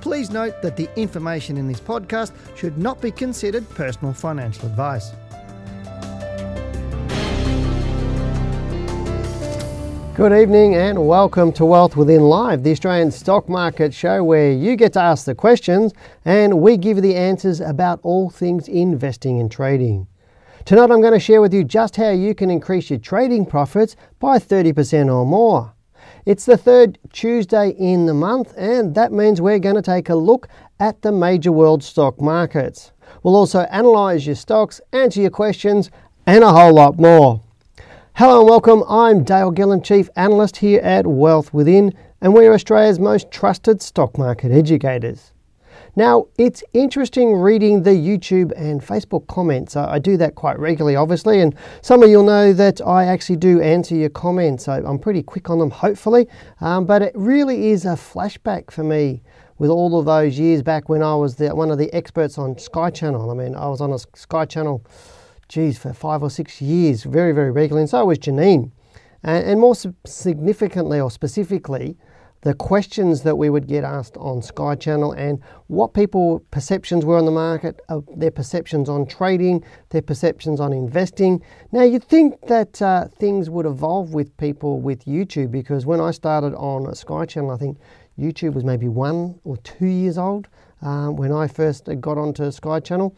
Please note that the information in this podcast should not be considered personal financial advice. Good evening and welcome to Wealth Within Live, the Australian stock market show where you get to ask the questions and we give you the answers about all things investing and trading. Tonight I'm going to share with you just how you can increase your trading profits by 30% or more. It's the third Tuesday in the month, and that means we're going to take a look at the major world stock markets. We'll also analyse your stocks, answer your questions, and a whole lot more. Hello and welcome. I'm Dale Gillen, Chief Analyst here at Wealth Within, and we're Australia's most trusted stock market educators. Now, it's interesting reading the YouTube and Facebook comments. I do that quite regularly, obviously, and some of you'll know that I actually do answer your comments. I'm pretty quick on them, hopefully, um, but it really is a flashback for me with all of those years back when I was the, one of the experts on Sky Channel. I mean, I was on a Sky Channel, geez, for five or six years, very, very regularly, and so was Janine. And, and more significantly or specifically, the questions that we would get asked on Sky Channel and what people perceptions were on the market, uh, their perceptions on trading, their perceptions on investing. Now you'd think that uh, things would evolve with people with YouTube because when I started on Sky Channel, I think YouTube was maybe one or two years old um, when I first got onto Sky Channel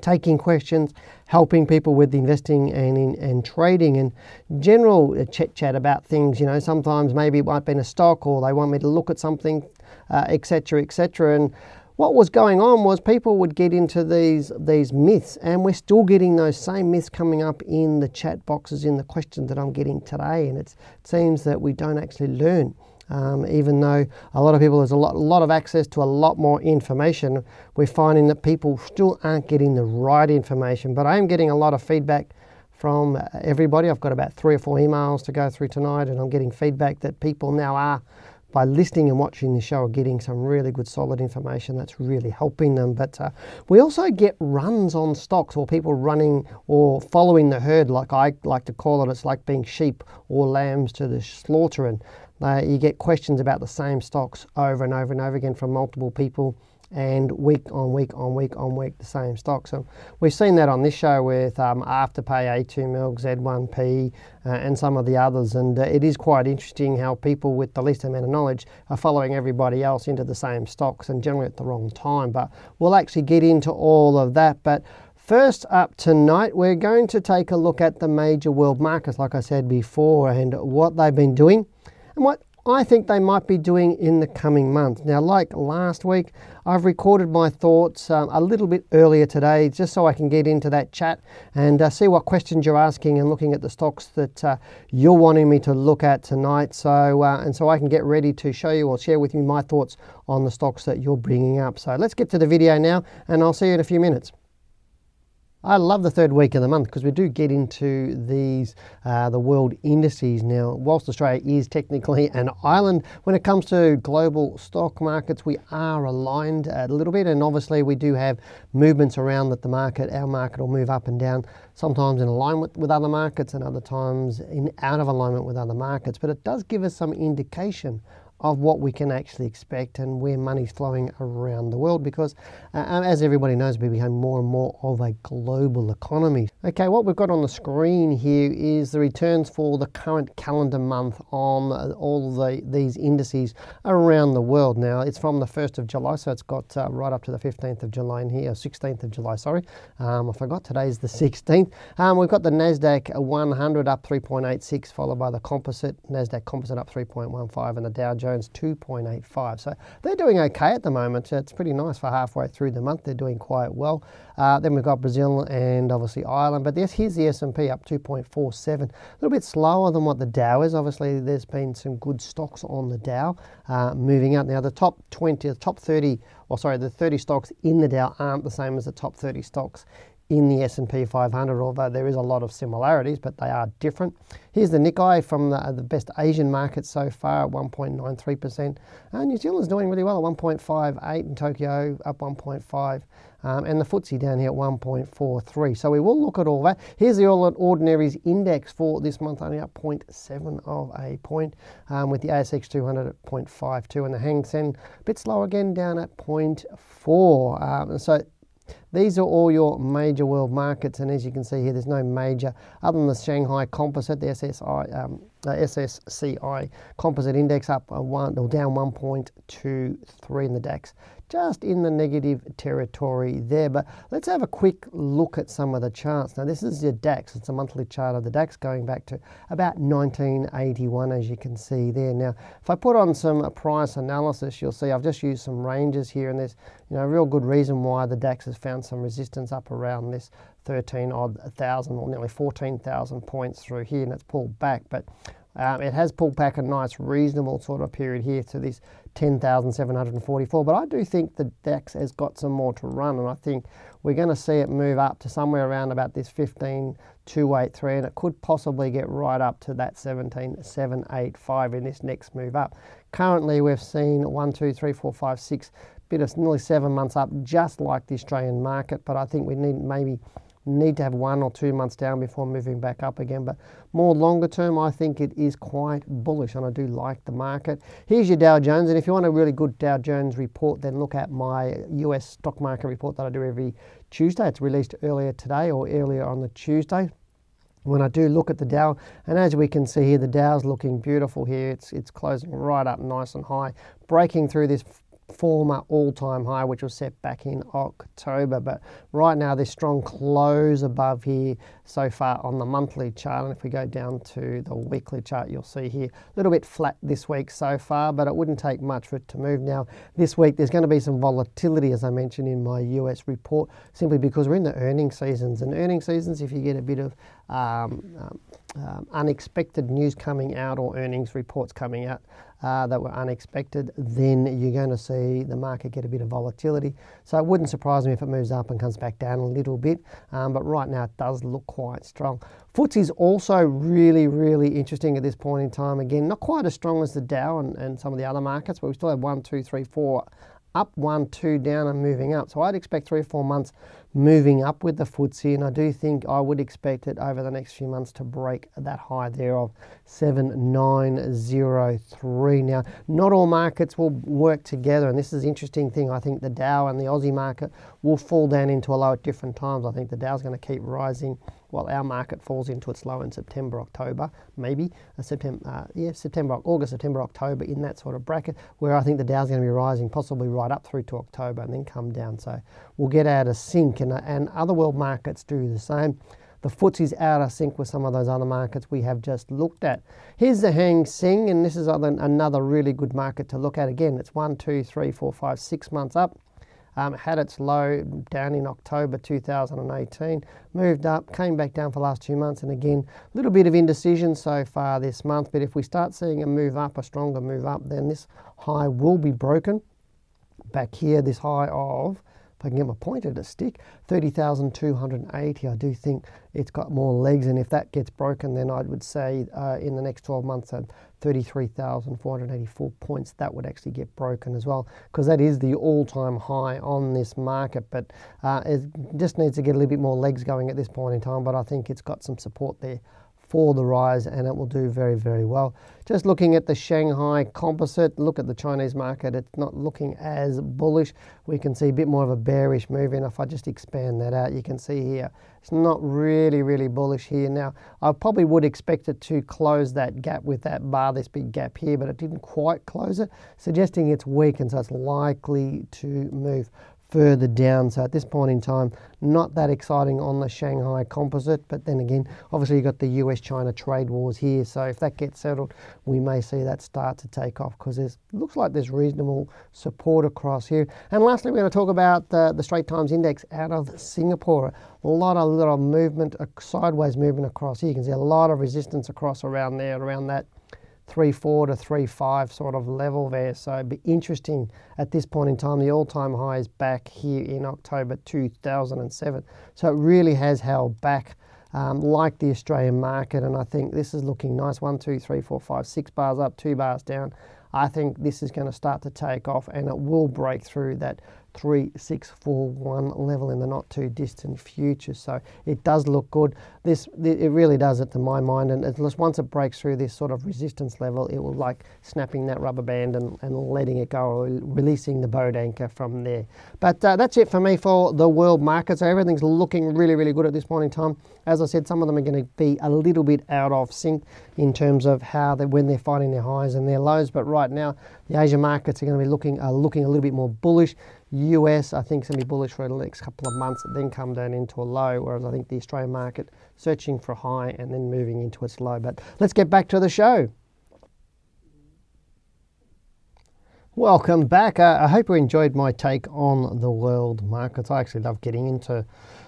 taking questions, helping people with investing and in, and trading, and general uh, chit chat about things. You know, sometimes maybe it might be in a stock, or they want me to look at something, etc., uh, etc. Et and what was going on was people would get into these these myths, and we're still getting those same myths coming up in the chat boxes in the questions that I'm getting today, and it seems that we don't actually learn. Um, even though a lot of people, there's a lot, lot of access to a lot more information, we're finding that people still aren't getting the right information. But I am getting a lot of feedback from everybody. I've got about three or four emails to go through tonight, and I'm getting feedback that people now are, by listening and watching the show, are getting some really good, solid information that's really helping them. But uh, we also get runs on stocks, or people running or following the herd, like I like to call it. It's like being sheep or lambs to the slaughter. And uh, you get questions about the same stocks over and over and over again from multiple people and week on week on week on week the same stocks. So we've seen that on this show with um, Afterpay, A2 Milk, Z1P, uh, and some of the others. And uh, it is quite interesting how people with the least amount of knowledge are following everybody else into the same stocks and generally at the wrong time. But we'll actually get into all of that. But First up tonight, we're going to take a look at the major world markets, like I said before, and what they've been doing and what I think they might be doing in the coming months. Now, like last week, I've recorded my thoughts um, a little bit earlier today just so I can get into that chat and uh, see what questions you're asking and looking at the stocks that uh, you're wanting me to look at tonight. So, uh, and so I can get ready to show you or share with you my thoughts on the stocks that you're bringing up. So, let's get to the video now, and I'll see you in a few minutes. I love the third week of the month because we do get into these uh, the world indices now. Whilst Australia is technically an island, when it comes to global stock markets, we are aligned a little bit, and obviously we do have movements around that the market, our market, will move up and down. Sometimes in alignment with other markets, and other times in out of alignment with other markets. But it does give us some indication of what we can actually expect and where money's flowing around the world because, uh, as everybody knows, we become more and more of a global economy. Okay, what we've got on the screen here is the returns for the current calendar month on all the, these indices around the world. Now, it's from the 1st of July, so it's got uh, right up to the 15th of July in here, 16th of July, sorry. Um, I forgot today's the 16th. Um, we've got the NASDAQ 100 up 3.86, followed by the composite, NASDAQ composite up 3.15, and the Dow Jones Jones 2.85. So they're doing okay at the moment. It's pretty nice for halfway through the month. They're doing quite well. Uh, then we've got Brazil and obviously Ireland. But this, here's the S&P up 2.47. A little bit slower than what the Dow is. Obviously, there's been some good stocks on the Dow uh, moving up. Now, the top 20, the top 30, or sorry, the 30 stocks in the Dow aren't the same as the top 30 stocks in the S&P 500, although there is a lot of similarities, but they are different. Here's the Nikkei from the, the best Asian markets so far at 1.93%. Uh, New Zealand's doing really well at 1.58 in Tokyo, up 1.5. Um, and the FTSE down here at 1.43. So we will look at all that. Here's the All Ordinaries Index for this month, only up 0.7 of a point, um, with the ASX 200 at 0.52 and the Hang Seng a bit slow again down at 0.4. Um, so these are all your major world markets, and as you can see here, there's no major, other than the Shanghai Composite, the SSI, um, SSCI Composite Index up one or down 1.23 in the DAX just in the negative territory there. But let's have a quick look at some of the charts. Now, this is your DAX. It's a monthly chart of the DAX going back to about 1981, as you can see there. Now, if I put on some price analysis, you'll see I've just used some ranges here, and there's you know a real good reason why the DAX has found some resistance up around this 13 odd thousand or nearly 14,000 points through here, and it's pulled back. But um, it has pulled back a nice, reasonable sort of period here to this 10,744. But I do think the DAX has got some more to run, and I think we're going to see it move up to somewhere around about this 15,283, and it could possibly get right up to that 17,785 in this next move up. Currently, we've seen one, two, three, four, five, six, bit of nearly seven months up, just like the Australian market. But I think we need maybe need to have one or two months down before moving back up again. But more longer term, I think it is quite bullish, and I do like the market. Here's your Dow Jones, and if you want a really good Dow Jones report, then look at my US stock market report that I do every Tuesday. It's released earlier today or earlier on the Tuesday when I do look at the Dow, and as we can see here, the Dow's looking beautiful here. It's it's closing right up nice and high, breaking through this former all-time high which was set back in October. But right now this strong close above here so far on the monthly chart. And if we go down to the weekly chart you'll see here a little bit flat this week so far but it wouldn't take much for it to move. Now this week there's going to be some volatility as I mentioned in my US report simply because we're in the earning seasons. And earning seasons if you get a bit of um, um, um, unexpected news coming out or earnings reports coming out uh, that were unexpected, then you're going to see the market get a bit of volatility. So it wouldn't surprise me if it moves up and comes back down a little bit, um, but right now it does look quite strong. FTSE is also really, really interesting at this point in time. Again, not quite as strong as the Dow and, and some of the other markets, but we still have one, two, three, four up one, two down and moving up. So I'd expect three or four months moving up with the FTSE, and I do think I would expect it over the next few months to break that high there of 7903. Now, not all markets will work together, and this is an interesting thing. I think the Dow and the Aussie market will fall down into a low at different times. I think the Dow's going to keep rising while our market falls into its low in September, October, maybe uh, September, uh, yeah, September, August, September, October, in that sort of bracket, where I think the Dow's going to be rising, possibly right up through to October, and then come down. So we'll get out of sync, and, and other world markets do the same. The FTSE's out of sync with some of those other markets we have just looked at. Here's the Hang Seng, and this is another really good market to look at. Again, it's one, two, three, four, five, six months up. Um, had its low down in October 2018, moved up, came back down for the last two months, and again, a little bit of indecision so far this month. But if we start seeing a move up, a stronger move up, then this high will be broken. Back here, this high of if I can get my pointer to stick, 30,280. I do think it's got more legs, and if that gets broken, then I would say uh, in the next 12 months at 33,484 points, that would actually get broken as well, because that is the all-time high on this market. But uh, it just needs to get a little bit more legs going at this point in time. But I think it's got some support there for the rise and it will do very, very well. Just looking at the Shanghai composite, look at the Chinese market, it's not looking as bullish. We can see a bit more of a bearish move and if I just expand that out, you can see here, it's not really, really bullish here. Now, I probably would expect it to close that gap with that bar, this big gap here, but it didn't quite close it, suggesting it's weak and so it's likely to move further down. So at this point in time, not that exciting on the Shanghai composite. But then again, obviously you've got the US China trade wars here. So if that gets settled, we may see that start to take off because it looks like there's reasonable support across here. And lastly, we're going to talk about the, the Straits Times Index out of Singapore. A lot of little movement, a sideways movement across here. You can see a lot of resistance across around there, around that three four to three five sort of level there. So it'd be interesting at this point in time. The all-time high is back here in October 2007. So it really has held back. Um, like the Australian market, and I think this is looking nice. One, two, three, four, five, six bars up, two bars down. I think this is going to start to take off and it will break through that 3641 level in the not too distant future. So it does look good. This it really does it to my mind. And unless once it breaks through this sort of resistance level, it will like snapping that rubber band and, and letting it go, or releasing the boat anchor from there. But uh, that's it for me for the world market. So everything's looking really, really good at this point in time. As I said, some of them are going to be a little bit out of sync in terms of how they when they're fighting their highs and their lows. But right now, the Asia markets are going to be looking uh, looking a little bit more bullish. US, I think, is going to be bullish for the next couple of months, then come down into a low, whereas I think the Australian market searching for a high and then moving into its low. But let's get back to the show. Welcome back. Uh, I hope you enjoyed my take on the world markets. I actually love getting into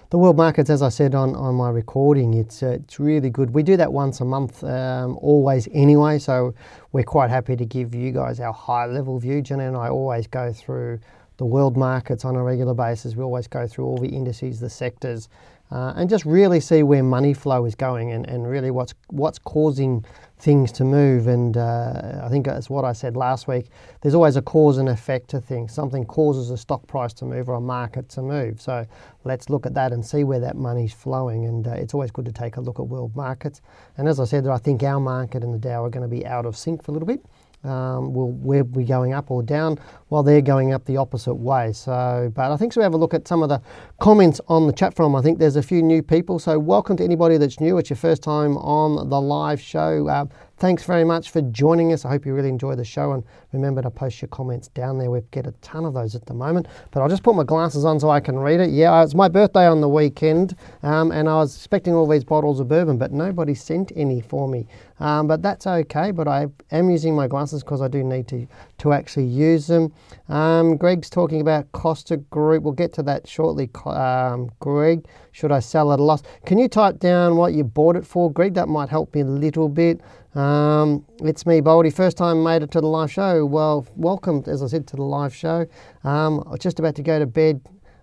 the world markets, as I said on, on my recording. It's uh, it's really good. We do that once a month, um, always anyway. So we're quite happy to give you guys our high level view. Jenna and I always go through the world markets on a regular basis. We always go through all the indices, the sectors, uh, and just really see where money flow is going and, and really what's what's causing things to move. And uh, I think that's what I said last week. There's always a cause and effect to things. Something causes a stock price to move or a market to move. So let's look at that and see where that money's flowing. And uh, it's always good to take a look at world markets. And as I said, I think our market and the Dow are going to be out of sync for a little bit um, will we'll be going up or down while they're going up the opposite way. So, but I think so. We have a look at some of the comments on the chat from. I think there's a few new people. So, welcome to anybody that's new. It's your first time on the live show. Uh, Thanks very much for joining us. I hope you really enjoy the show and remember to post your comments down there. We get a ton of those at the moment. But I'll just put my glasses on so I can read it. Yeah, it's my birthday on the weekend um, and I was expecting all these bottles of bourbon, but nobody sent any for me. Um, but that's okay. But I am using my glasses because I do need to, to actually use them. Um, Greg's talking about Costa Group. We'll get to that shortly, um, Greg. Should I sell at a loss? Can you type down what you bought it for, Greg? That might help me a little bit. Um, it's me, Boldy. First time made it to the live show. Well, welcome, as I said, to the live show. Um, I was just about to go to bed,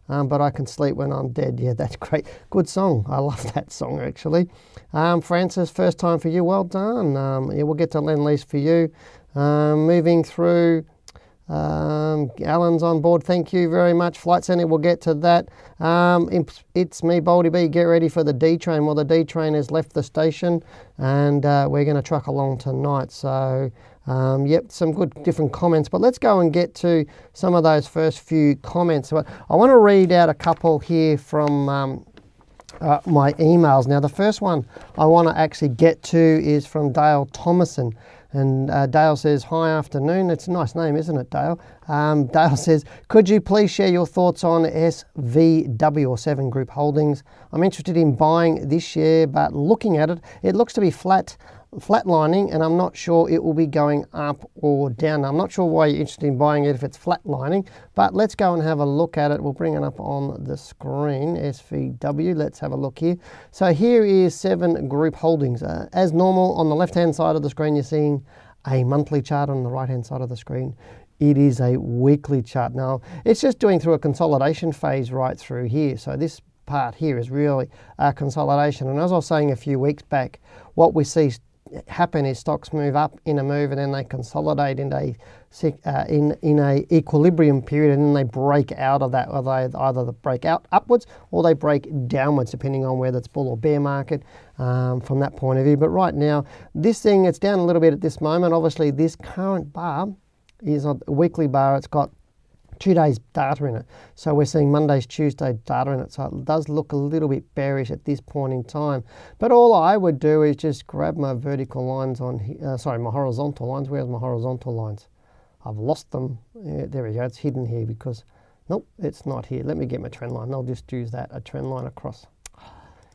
um, but I can sleep when I'm dead. Yeah, that's great. Good song. I love that song, actually. Um, Francis, first time for you. Well done. Um, yeah, we'll get to Lend Lease for you. Um, moving through. Um, Alan's on board. Thank you very much. Flight Centre, we'll get to that. Um, it's me, Baldy B. Get ready for the D train. Well, the D train has left the station and uh, we're going to truck along tonight. So, um, yep, some good different comments. But let's go and get to some of those first few comments. But I want to read out a couple here from. Um, uh, my emails. Now, the first one I want to actually get to is from Dale Thomason. And uh, Dale says, Hi, afternoon. It's a nice name, isn't it, Dale? Um, Dale says, Could you please share your thoughts on SVW or Seven Group Holdings? I'm interested in buying this share, but looking at it, it looks to be flat flatlining and I'm not sure it will be going up or down. I'm not sure why you're interested in buying it if it's flatlining, but let's go and have a look at it. We'll bring it up on the screen, SVW. Let's have a look here. So here is seven group holdings. Uh, as normal, on the left-hand side of the screen, you're seeing a monthly chart on the right-hand side of the screen. It is a weekly chart. Now, it's just doing through a consolidation phase right through here. So this part here is really a consolidation. And as I was saying a few weeks back, what we see happen is stocks move up in a move and then they consolidate in a uh, in in a equilibrium period and then they break out of that or they either break out upwards or they break downwards depending on whether it's bull or bear market um, from that point of view. But right now this thing it's down a little bit at this moment. Obviously this current bar is a weekly bar. It's got two days data in it. So we're seeing Monday's, Tuesday data in it. So it does look a little bit bearish at this point in time. But all I would do is just grab my vertical lines on, uh, sorry, my horizontal lines. Where's my horizontal lines? I've lost them. Yeah, there we go. It's hidden here because, nope, it's not here. Let me get my trend line. I'll just use that, a trend line across.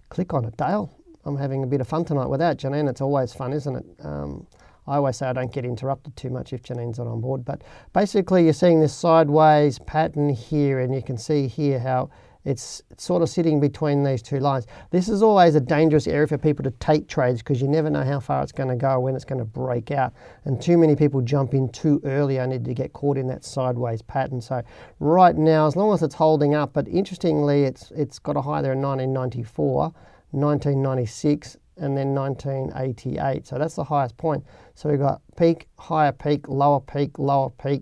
Click on it, Dale. I'm having a bit of fun tonight with that, Janine. It's always fun, isn't it? Um, I always say I don't get interrupted too much if Janine's not on board. But basically, you're seeing this sideways pattern here, and you can see here how it's sort of sitting between these two lines. This is always a dangerous area for people to take trades because you never know how far it's going to go, when it's going to break out. And too many people jump in too early only to get caught in that sideways pattern. So right now, as long as it's holding up, but interestingly, it's it's got a high there in 1994, 1996, and then 1988. So that's the highest point. So we've got peak, higher peak, lower peak, lower peak,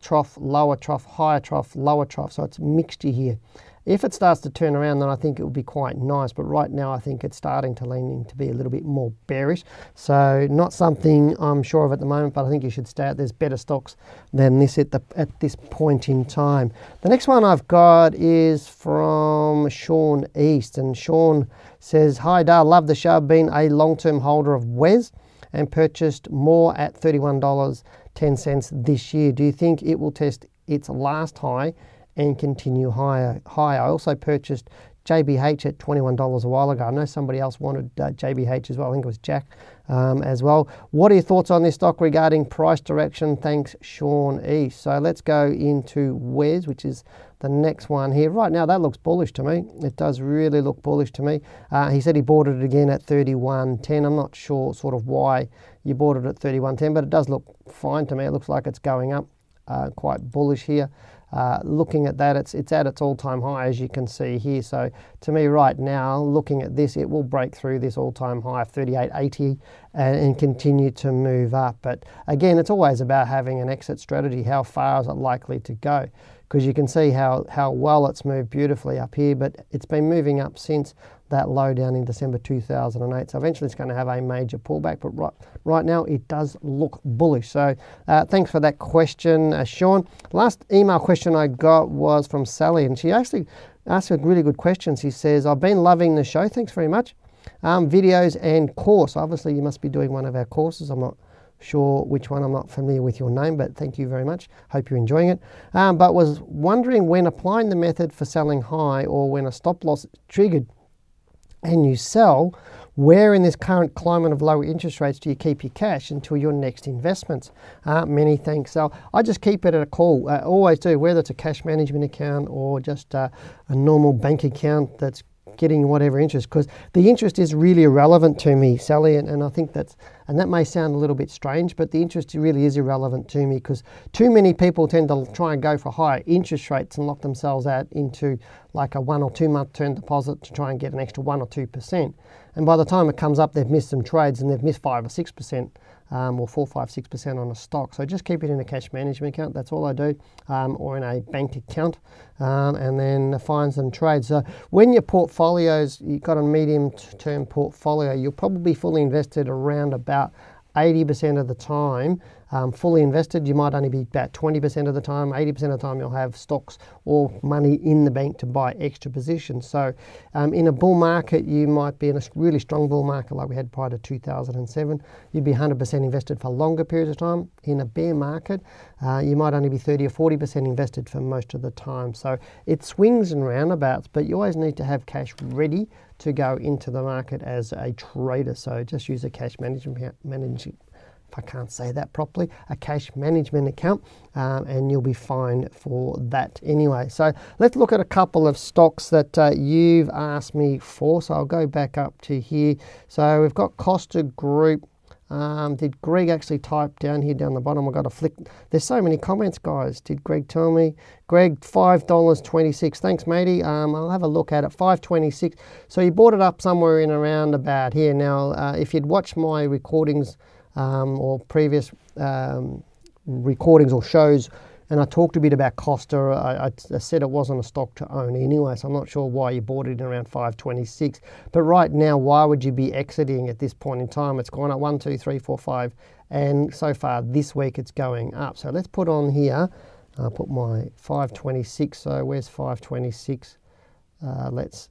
trough, lower trough, higher trough, lower trough. So it's mixture here. If it starts to turn around, then I think it will be quite nice. But right now, I think it's starting to lean in to be a little bit more bearish. So not something I'm sure of at the moment, but I think you should stay out. There's better stocks than this at the at this point in time. The next one I've got is from Sean East, and Sean says, "Hi Dale, love the show. Been a long-term holder of Wes." And purchased more at $31.10 this year. Do you think it will test its last high and continue higher. Higher. I also purchased JBH at $21 a while ago. I know somebody else wanted uh, JBH as well. I think it was Jack um, as well. What are your thoughts on this stock regarding price direction? Thanks, Sean East. So let's go into Wes, which is the next one here. Right now, that looks bullish to me. It does really look bullish to me. Uh, he said he bought it again at 31.10. I'm not sure sort of why you bought it at 31.10, but it does look fine to me. It looks like it's going up. Uh, quite bullish here. Uh, looking at that, it's, it's at its all-time high, as you can see here. So to me right now, looking at this, it will break through this all-time high of 38.80 and, and continue to move up. But again, it's always about having an exit strategy. How far is it likely to go? Because you can see how, how well it's moved beautifully up here, but it's been moving up since that low down in December 2008. So eventually it's going to have a major pullback, but right, right now it does look bullish. So uh, thanks for that question, uh, Sean. Last email question I got was from Sally, and she actually asked a really good question. She says, I've been loving the show. Thanks very much. Um, videos and course. Obviously, you must be doing one of our courses. I'm not sure which one. I'm not familiar with your name, but thank you very much. Hope you're enjoying it. Um, but was wondering when applying the method for selling high or when a stop loss triggered and you sell, where in this current climate of low interest rates do you keep your cash until your next investments? Uh, many thanks. So I just keep it at a call. I always do, whether it's a cash management account or just uh, a normal bank account that's getting whatever interest because the interest is really irrelevant to me, Sally, and, and I think that's and that may sound a little bit strange, but the interest really is irrelevant to me because too many people tend to try and go for higher interest rates and lock themselves out into like a one or two month term deposit to try and get an extra one or two percent. And by the time it comes up, they've missed some trades and they've missed five or six percent um, or four, five, six percent on a stock. So just keep it in a cash management account. That's all I do, um, or in a bank account, um, and then find some trades. So when your portfolios, you've got a medium-term portfolio, you'll probably be fully invested around about 80% of the time um, fully invested. You might only be about 20% of the time, 80% of the time you'll have stocks or money in the bank to buy extra positions. So um, in a bull market, you might be in a really strong bull market like we had prior to 2007. You'd be 100% invested for longer periods of time. In a bear market, uh, you might only be 30 or 40% invested for most of the time. So it swings and roundabouts, but you always need to have cash ready to go into the market as a trader. So just use a cash management management if I can't say that properly, a cash management account, um, and you'll be fine for that anyway. So let's look at a couple of stocks that uh, you've asked me for. So I'll go back up to here. So we've got Costa Group. Um, did Greg actually type down here down the bottom? I've got to flick. There's so many comments, guys. Did Greg tell me? Greg, $5.26. Thanks, matey. Um, I'll have a look at it. 526 So you bought it up somewhere in around about here. Now, uh, if you'd watched my recordings um, or previous um, recordings or shows and I talked a bit about Costa. I, I, said it wasn't a stock to own anyway, so I'm not sure why you bought it in around 526. But right now, why would you be exiting at this point in time? It's gone up one, two, three, four, five, and so far this week it's going up. So let's put on here. I'll put my 526. So where's 526? Uh, let's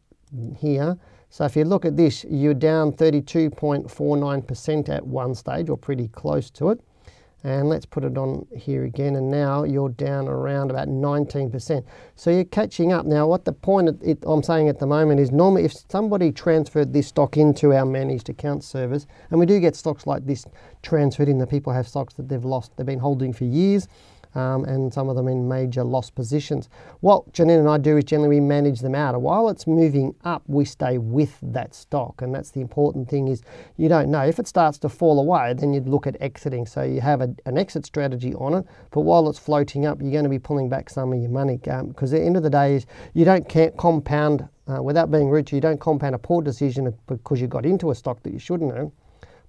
here. So if you look at this, you're down 32.49% at one stage, or pretty close to it. And let's put it on here again and now you're down around about 19% so you're catching up. Now what the point it, I'm saying at the moment is normally if somebody transferred this stock into our managed account service and we do get stocks like this transferred in the people have stocks that they've lost they've been holding for years um, and some of them in major loss positions. What Janine and I do is generally we manage them out. While it's moving up, we stay with that stock. And that's the important thing is you don't know. If it starts to fall away, then you'd look at exiting. So you have a, an exit strategy on it. But while it's floating up, you're going to be pulling back some of your money. Because um, at the end of the day is you don't compound, uh, without being rude, you don't compound a poor decision because you got into a stock that you shouldn't have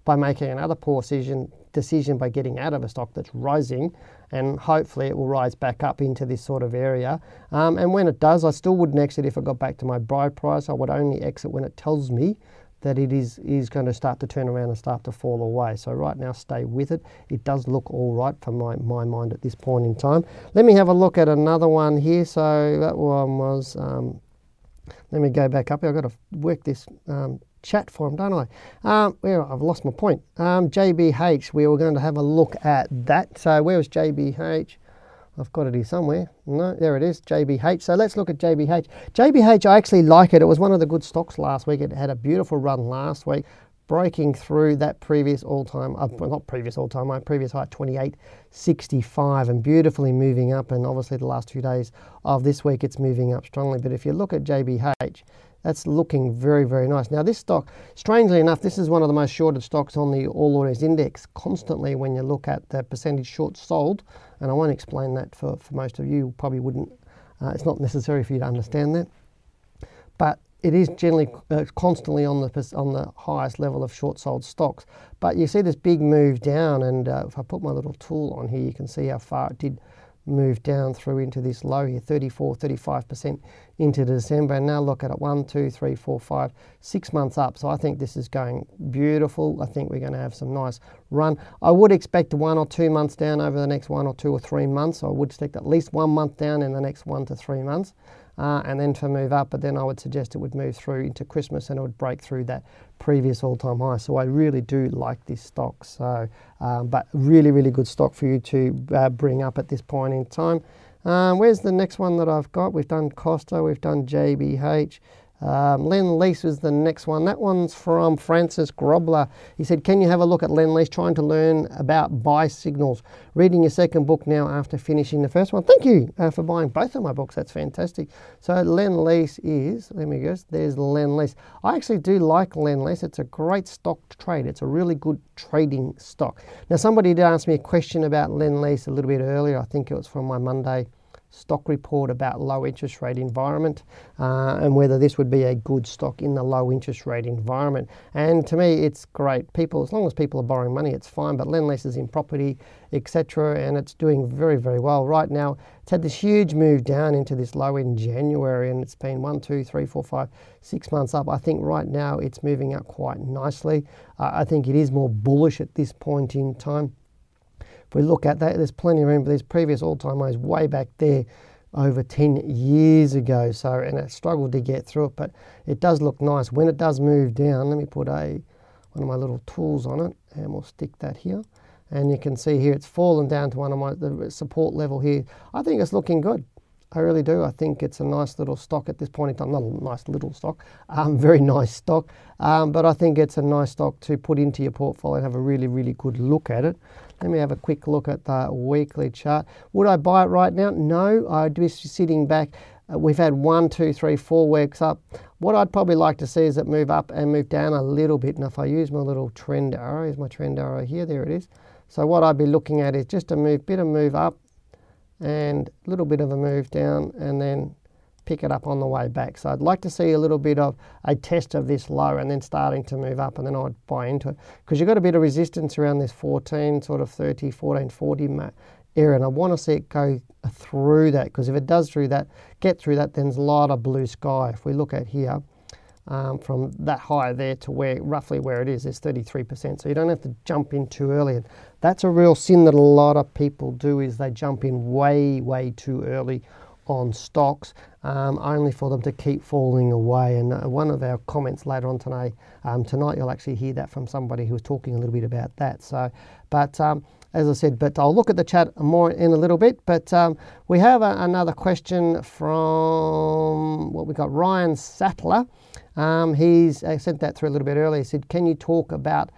by making another poor decision, decision by getting out of a stock that's rising and hopefully it will rise back up into this sort of area. Um, and when it does, I still wouldn't exit if it got back to my buy price. I would only exit when it tells me that it is, is going to start to turn around and start to fall away. So right now, stay with it. It does look all right for my, my mind at this point in time. Let me have a look at another one here. So that one was, um, let me go back up here. I've got to work this um, chat for them, don't I? Um, well, I've lost my point. Um, JBH, we were going to have a look at that. So where was JBH? I've got it here somewhere. No, there it is, JBH. So let's look at JBH. JBH, I actually like it. It was one of the good stocks last week. It had a beautiful run last week, breaking through that previous all-time, uh, not previous all-time, my previous high, 28.65, and beautifully moving up. And obviously the last two days of this week, it's moving up strongly. But if you look at JBH, that's looking very, very nice. Now, this stock, strangely enough, this is one of the most shorted stocks on the All Ords Index constantly when you look at the percentage short sold. And I won't explain that for, for most of you, probably wouldn't. Uh, it's not necessary for you to understand that. But it is generally uh, constantly on the on the highest level of short sold stocks. But you see this big move down, and uh, if I put my little tool on here, you can see how far it did move down through into this low here, 34, 35% into December. And now look at it, one, two, three, four, five, six months up. So I think this is going beautiful. I think we're going to have some nice run. I would expect one or two months down over the next one or two or three months. So I would expect at least one month down in the next one to three months uh, and then to move up. But then I would suggest it would move through into Christmas and it would break through that previous all-time high. So I really do like this stock. So, um, but really, really good stock for you to uh, bring up at this point in time. Um, where's the next one that I've got? We've done Costa, we've done JBH. Um, Lendlease was the next one. That one's from Francis Grobler. He said, Can you have a look at Lendlease, trying to learn about buy signals? Reading your second book now after finishing the first one. Thank you uh, for buying both of my books. That's fantastic. So, Lendlease is, let me guess, there's Lendlease. I actually do like Lendlease. It's a great stock to trade, it's a really good trading stock. Now, somebody did ask me a question about Lendlease a little bit earlier. I think it was from my Monday stock report about low interest rate environment uh, and whether this would be a good stock in the low interest rate environment. And to me, it's great. People, as long as people are borrowing money, it's fine. But Lendlease is in property, etc., and it's doing very, very well right now. It's had this huge move down into this low in January, and it's been one, two, three, four, five, six months up. I think right now it's moving up quite nicely. Uh, I think it is more bullish at this point in time. If we look at that, there's plenty of room for these previous all-time highs way back there over 10 years ago. So, and it struggled to get through it, but it does look nice. When it does move down, let me put a one of my little tools on it, and we'll stick that here. And you can see here it's fallen down to one of my the support level here. I think it's looking good. I really do. I think it's a nice little stock at this point in time. Not a nice little stock, um, very nice stock. Um, but I think it's a nice stock to put into your portfolio and have a really, really good look at it. Let me have a quick look at the weekly chart. Would I buy it right now? No, I'd be sitting back. Uh, we've had one, two, three, four weeks up. What I'd probably like to see is it move up and move down a little bit. And if I use my little trend arrow, is my trend arrow here, there it is. So what I'd be looking at is just a move, bit of move up and a little bit of a move down and then pick it up on the way back. So I'd like to see a little bit of a test of this low and then starting to move up and then I'd buy into it. Because you've got a bit of resistance around this 14, sort of 30, 14, 40 area and I want to see it go through that because if it does through that, get through that, then there's a lot of blue sky. If we look at here, um, from that high there to where roughly where it is is 33%. So you don't have to jump in too early. And that's a real sin that a lot of people do is they jump in way, way too early on stocks, um, only for them to keep falling away. And uh, one of our comments later on tonight, um, tonight you'll actually hear that from somebody who was talking a little bit about that. So, but um, as I said, but I'll look at the chat more in a little bit. But um, we have a, another question from what we got, Ryan Sattler. Um, he's I sent that through a little bit earlier. He said, "Can you talk about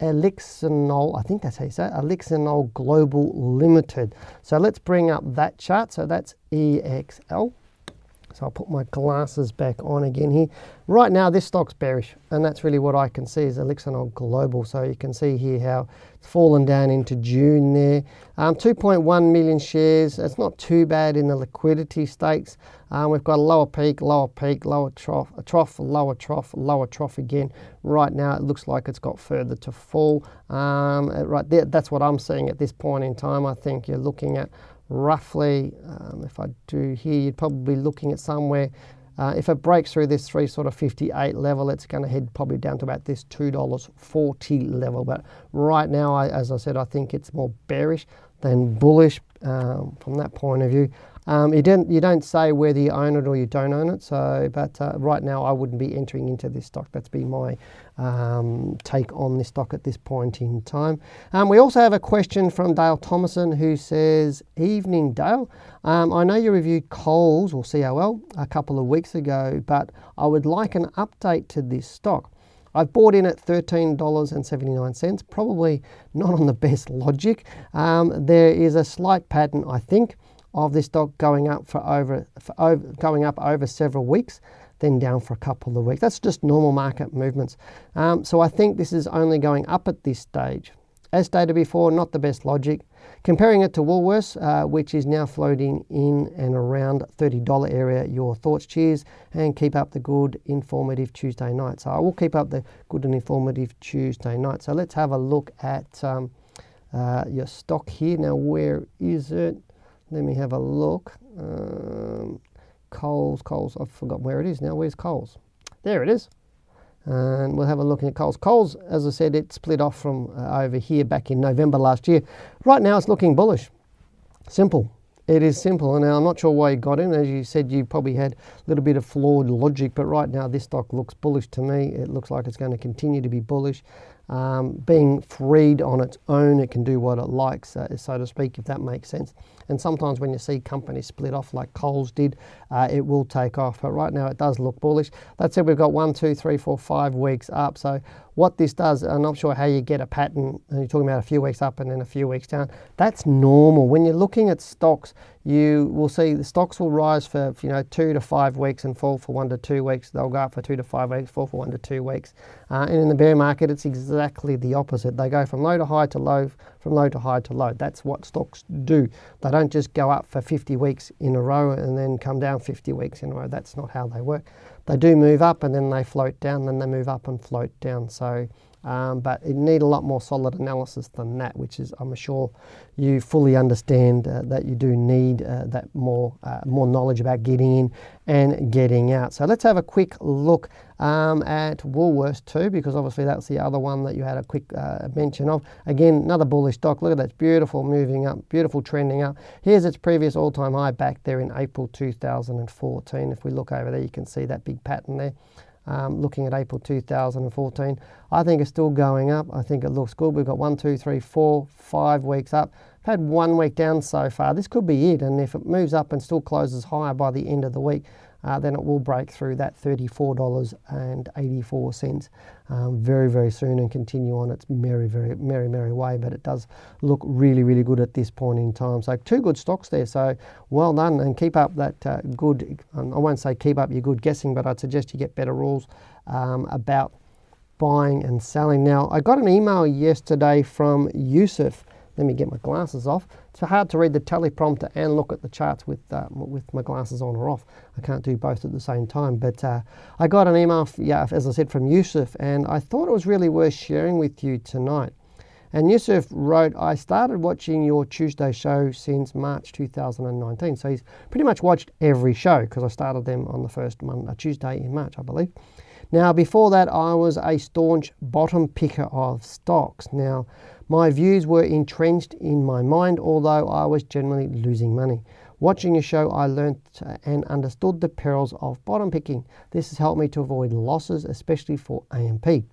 Elixinol, I think that's how you say it, Elixinol Global Limited. So let's bring up that chart. So that's EXL. So I'll put my glasses back on again here. Right now, this stock's bearish, and that's really what I can see is Elixinol Global. So you can see here how it's fallen down into June there. Um, 2.1 million shares. It's not too bad in the liquidity stakes. Um, we've got a lower peak, lower peak, lower trough, a trough, lower trough, lower trough again. Right now, it looks like it's got further to fall. Um, right there, that's what I'm seeing at this point in time. I think you're looking at roughly, um, if I do here, you'd probably be looking at somewhere, uh, if it breaks through this three sort of 58 level, it's going to head probably down to about this $2.40 level. But right now, I, as I said, I think it's more bearish than bullish um, from that point of view. Um, you don't you don't say whether you own it or you don't own it. So, but uh, right now I wouldn't be entering into this stock. That's been my um, take on this stock at this point in time. Um, we also have a question from Dale Thomason who says, "Evening, Dale. Um, I know you reviewed Coles or COL a couple of weeks ago, but I would like an update to this stock." I've bought in at $13.79, probably not on the best logic. Um, there is a slight pattern, I think, of this stock going up for over, for over going up over several weeks, then down for a couple of weeks. That's just normal market movements. Um, so I think this is only going up at this stage. As stated before, not the best logic. Comparing it to Woolworths, uh, which is now floating in and around $30 area, your thoughts, cheers, and keep up the good, informative Tuesday night. So I will keep up the good and informative Tuesday night. So let's have a look at um, uh, your stock here. Now, where is it? Let me have a look. Um, Coles, Coles, I've forgotten where it is now. Where's Coles? There it is. And we'll have a look at Coles. Coles, as I said, it split off from uh, over here back in November last year. Right now it's looking bullish. Simple. It is simple, and I'm not sure why you got in. As you said, you probably had a little bit of flawed logic, but right now this stock looks bullish to me. It looks like it's going to continue to be bullish. Um, being freed on its own, it can do what it likes, uh, so to speak, if that makes sense. And sometimes when you see companies split off like Coles did, uh, it will take off. But right now it does look bullish. That said, we've got one, two, three, four, five weeks up. So what this does, I'm not sure how you get a pattern, and you're talking about a few weeks up and then a few weeks down. That's normal. When you're looking at stocks, you will see the stocks will rise for you know two to five weeks and fall for one to two weeks. They'll go up for two to five weeks, fall for one to two weeks. Uh, and in the bear market, it's exactly the opposite. They go from low to high to low, from low to high to low. That's what stocks do. They don't just go up for 50 weeks in a row and then come down 50 weeks in a row. That's not how they work. They do move up and then they float down, then they move up and float down. So um, but it need a lot more solid analysis than that, which is I'm sure you fully understand uh, that you do need uh, that more uh, more knowledge about getting in and getting out. So let's have a quick look um, at Woolworths too, because obviously that's the other one that you had a quick uh, mention of. Again, another bullish stock. Look at that, beautiful, moving up, beautiful trending up. Here's its previous all-time high back there in April 2014. If we look over there, you can see that big pattern there um, looking at April 2014. I think it's still going up. I think it looks good. We've got one, two, three, four, five weeks up. We've had one week down so far. This could be it. And if it moves up and still closes higher by the end of the week, uh, then it will break through that $34.84 um, very, very soon and continue on its merry, very, merry, merry way. But it does look really, really good at this point in time. So, two good stocks there. So, well done and keep up that uh, good, um, I won't say keep up your good guessing, but I'd suggest you get better rules um, about buying and selling. Now, I got an email yesterday from Yusuf. Let me get my glasses off. It's hard to read the teleprompter and look at the charts with uh, with my glasses on or off. I can't do both at the same time. But uh, I got an email, yeah, as I said, from Yusuf, and I thought it was really worth sharing with you tonight. And Yusuf wrote, I started watching your Tuesday show since March 2019. So he's pretty much watched every show because I started them on the first Monday, Tuesday in March, I believe. Now, before that, I was a staunch bottom picker of stocks. Now, my views were entrenched in my mind, although I was generally losing money. Watching your show, I learnt and understood the perils of bottom picking. This has helped me to avoid losses, especially for AMP.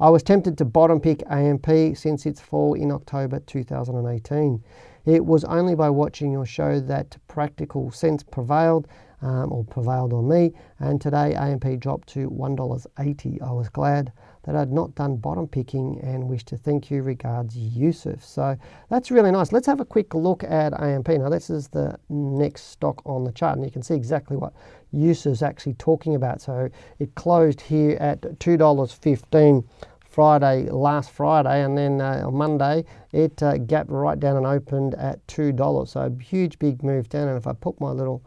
I was tempted to bottom pick AMP since its fall in October 2018. It was only by watching your show that practical sense prevailed um, or prevailed on me, and today AMP dropped to $1.80. I was glad that I'd not done bottom picking and wish to thank you. Regards, Yusuf. So that's really nice. Let's have a quick look at AMP. Now, this is the next stock on the chart, and you can see exactly what Yusuf's actually talking about. So it closed here at $2.15. Friday, last Friday, and then uh, on Monday it uh, gapped right down and opened at $2. So a huge big move down. And if I put my little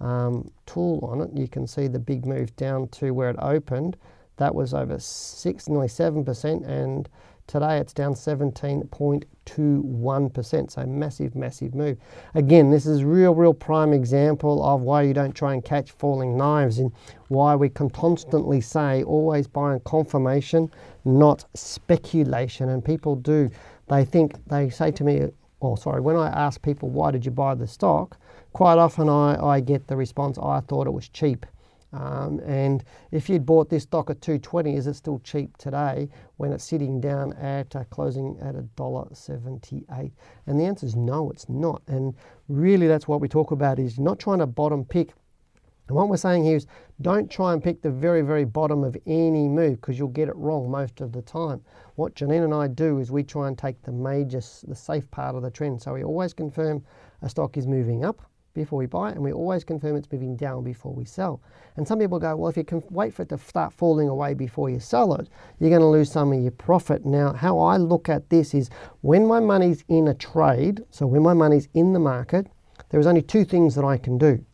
um, tool on it, you can see the big move down to where it opened that was over six, nearly seven percent, and today it's down 17.21%. So massive, massive move. Again, this is real, real prime example of why you don't try and catch falling knives, and why we can constantly say always buy on confirmation, not speculation. And people do. They think they say to me, oh sorry, when I ask people why did you buy the stock, quite often I, I get the response, I thought it was cheap. Um, and if you'd bought this stock at 220, is it still cheap today when it's sitting down at uh, closing at $1.78? And the answer is no, it's not. And really, that's what we talk about is not trying to bottom pick. And what we're saying here is don't try and pick the very, very bottom of any move because you'll get it wrong most of the time. What Janine and I do is we try and take the major, the safe part of the trend. So we always confirm a stock is moving up before we buy it, and we always confirm it's moving down before we sell. And some people go, well, if you can wait for it to start falling away before you sell it, you're going to lose some of your profit. Now, how I look at this is when my money's in a trade, so when my money's in the market, there is only two things that I can do.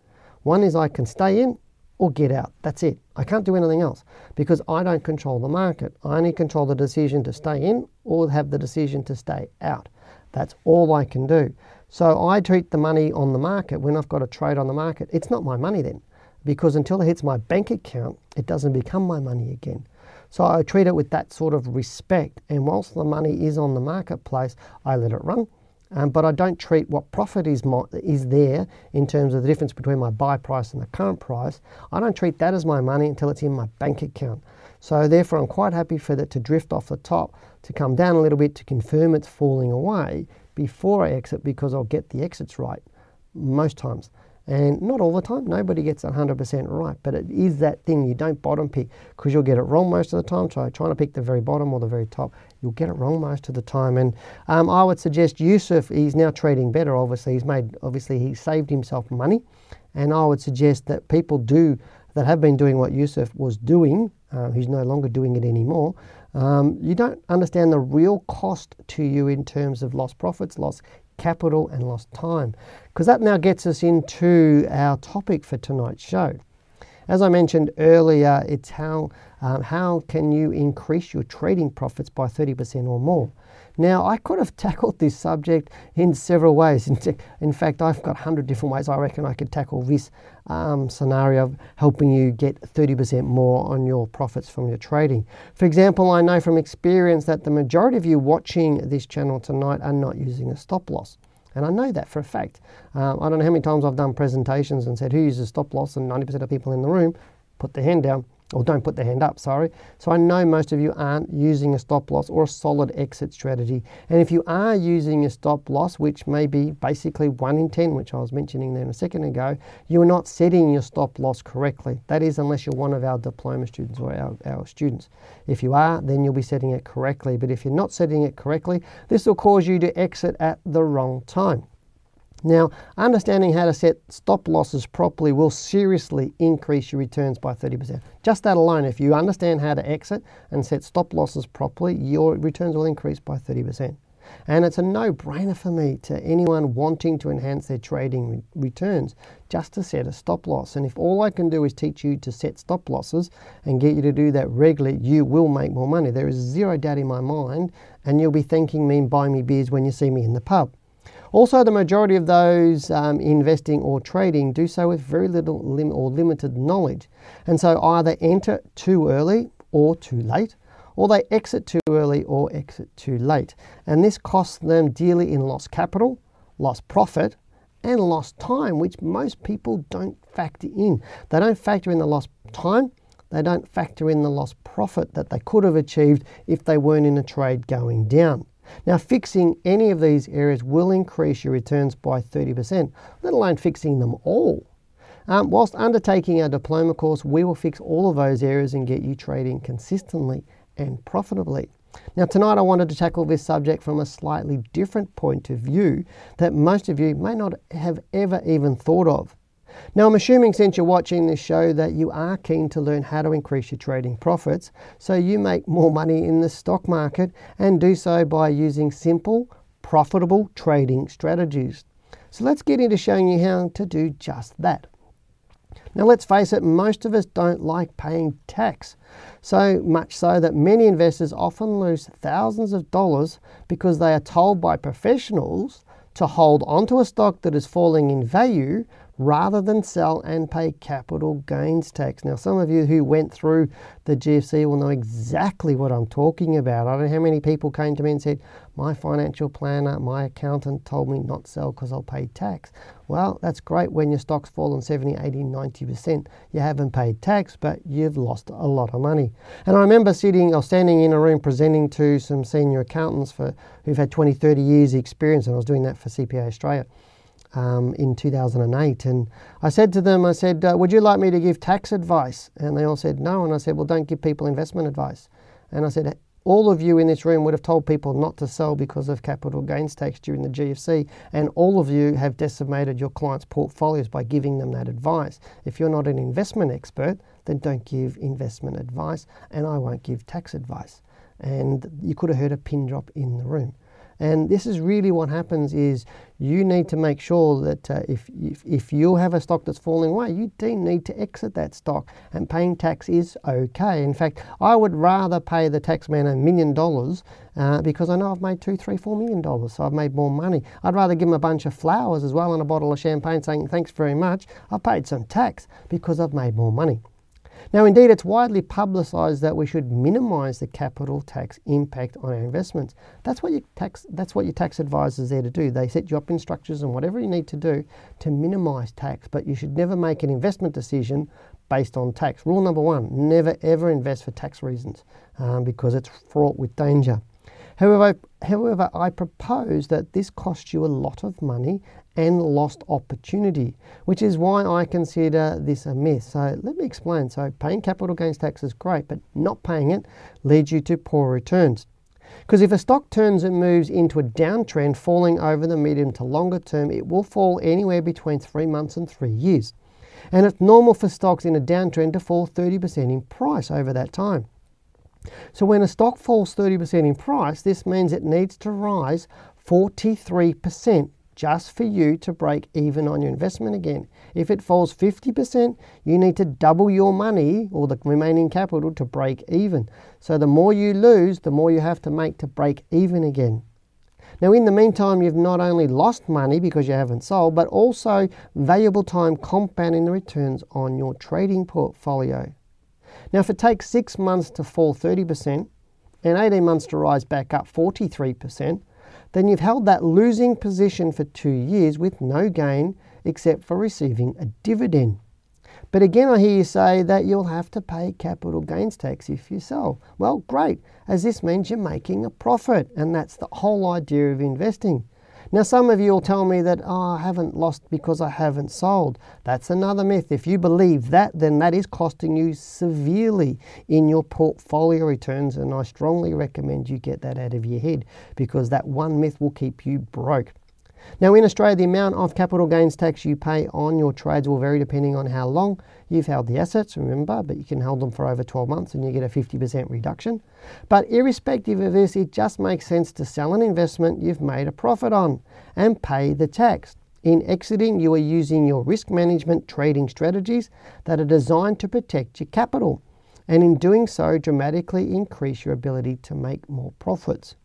One is I can stay in or get out. That's it. I can't do anything else because I don't control the market. I only control the decision to stay in or have the decision to stay out. That's all I can do. So I treat the money on the market when I've got a trade on the market. It's not my money then because until it hits my bank account, it doesn't become my money again. So I treat it with that sort of respect. And whilst the money is on the marketplace, I let it run. Um, but I don't treat what profit is is there in terms of the difference between my buy price and the current price. I don't treat that as my money until it's in my bank account. So therefore, I'm quite happy for that to drift off the top, to come down a little bit to confirm it's falling away before I exit because I'll get the exits right most times. And not all the time, nobody gets 100% right, but it is that thing you don't bottom pick because you'll get it wrong most of the time. So trying to pick the very bottom or the very top, you'll get it wrong most of the time. And um, I would suggest Yusuf, he's now trading better, obviously. He's made, obviously, he saved himself money. And I would suggest that people do, that have been doing what Yusuf was doing, uh, who's no longer doing it anymore, um, you don't understand the real cost to you in terms of lost profits, lost capital, and lost time. Because that now gets us into our topic for tonight's show. As I mentioned earlier, it's how, um, how can you increase your trading profits by 30% or more? Now, I could have tackled this subject in several ways. In, fact, I've got 100 different ways I reckon I could tackle this um, scenario of helping you get 30% more on your profits from your trading. For example, I know from experience that the majority of you watching this channel tonight are not using a stop loss. And I know that for a fact. Um, I don't know how many times I've done presentations and said, who uses stop loss? And 90% of people in the room put their hand down or don't put their hand up, sorry. So I know most of you aren't using a stop loss or a solid exit strategy. And if you are using a stop loss, which may be basically 1 in 10, which I was mentioning then a second ago, you are not setting your stop loss correctly. That is, unless you're one of our diploma students or our, our students. If you are, then you'll be setting it correctly. But if you're not setting it correctly, this will cause you to exit at the wrong time. Now, understanding how to set stop losses properly will seriously increase your returns by 30%. Just that alone, if you understand how to exit and set stop losses properly, your returns will increase by 30%. And it's a no brainer for me to anyone wanting to enhance their trading re returns just to set a stop loss. And if all I can do is teach you to set stop losses and get you to do that regularly, you will make more money. There is zero doubt in my mind, and you'll be thanking me and buying me beers when you see me in the pub. Also, the majority of those um, investing or trading do so with very little lim- or limited knowledge. And so either enter too early or too late, or they exit too early or exit too late. And this costs them dearly in lost capital, lost profit, and lost time, which most people don't factor in. They don't factor in the lost time, they don't factor in the lost profit that they could have achieved if they weren't in a trade going down. Now, fixing any of these areas will increase your returns by 30%, let alone fixing them all. Um, whilst undertaking our diploma course, we will fix all of those areas and get you trading consistently and profitably. Now, tonight I wanted to tackle this subject from a slightly different point of view that most of you may not have ever even thought of. Now, I'm assuming since you're watching this show that you are keen to learn how to increase your trading profits so you make more money in the stock market and do so by using simple, profitable trading strategies. So, let's get into showing you how to do just that. Now, let's face it, most of us don't like paying tax. So much so that many investors often lose thousands of dollars because they are told by professionals to hold onto a stock that is falling in value rather than sell and pay capital gains tax. Now, some of you who went through the GFC will know exactly what I'm talking about. I don't know how many people came to me and said, My financial planner, my accountant told me not sell because I'll pay tax. Well, that's great when your stock's fallen 70, 80, 90%. You haven't paid tax, but you've lost a lot of money. And I remember sitting or standing in a room presenting to some senior accountants for who've had 20, 30 years experience, and I was doing that for CPA Australia um, in 2008. And I said to them, I said, uh, Would you like me to give tax advice? And they all said, No. And I said, Well, don't give people investment advice. And I said, all of you in this room would have told people not to sell because of capital gains tax during the GFC, and all of you have decimated your clients' portfolios by giving them that advice. If you're not an investment expert, then don't give investment advice, and I won't give tax advice. And you could have heard a pin drop in the room. And this is really what happens is you need to make sure that uh, if, if, if you have a stock that's falling away, you do need to exit that stock and paying tax is okay. In fact, I would rather pay the tax man a million dollars uh, because I know I've made two, three, four million dollars, so I've made more money. I'd rather give him a bunch of flowers as well and a bottle of champagne saying thanks very much. I've paid some tax because I've made more money. Now, indeed, it's widely publicised that we should minimise the capital tax impact on our investments. That's what your tax. That's what your tax advisors there to do. They set you up in structures and whatever you need to do to minimise tax. But you should never make an investment decision based on tax. Rule number one: never ever invest for tax reasons um, because it's fraught with danger. However, however, I propose that this costs you a lot of money and lost opportunity, which is why I consider this a myth. So let me explain. So paying capital gains tax is great, but not paying it leads you to poor returns. Because if a stock turns and moves into a downtrend, falling over the medium to longer term, it will fall anywhere between three months and three years. And it's normal for stocks in a downtrend to fall 30% in price over that time. So when a stock falls 30% in price, this means it needs to rise 43% just for you to break even on your investment again. If it falls 50%, you need to double your money or the remaining capital to break even. So the more you lose, the more you have to make to break even again. Now, in the meantime, you've not only lost money because you haven't sold, but also valuable time compounding the returns on your trading portfolio. Now, if it takes six months to fall 30% and 18 months to rise back up 43%, then you've held that losing position for two years with no gain except for receiving a dividend. But again, I hear you say that you'll have to pay capital gains tax if you sell. Well, great, as this means you're making a profit, and that's the whole idea of investing. Now, some of you will tell me that, oh, I haven't lost because I haven't sold. That's another myth. If you believe that, then that is costing you severely in your portfolio returns, and I strongly recommend you get that out of your head because that one myth will keep you broke. Now, in Australia, the amount of capital gains tax you pay on your trades will vary depending on how long you've held the assets, remember, but you can hold them for over 12 months and you get a 50% reduction. But irrespective of this, it just makes sense to sell an investment you've made a profit on and pay the tax. In exiting, you are using your risk management trading strategies that are designed to protect your capital, and in doing so, dramatically increase your ability to make more profits.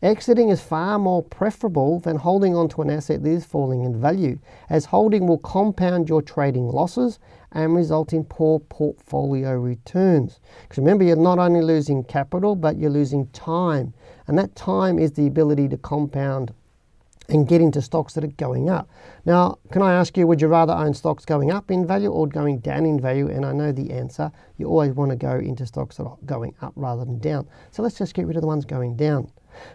Exiting is far more preferable than holding on to an asset that is falling in value, as holding will compound your trading losses and result in poor portfolio returns. Because remember, you're not only losing capital, but you're losing time. And that time is the ability to compound and get into stocks that are going up. Now, can I ask you, would you rather own stocks going up in value or going down in value? And I know the answer. You always want to go into stocks that are going up rather than down. So let's just get rid of the ones going down.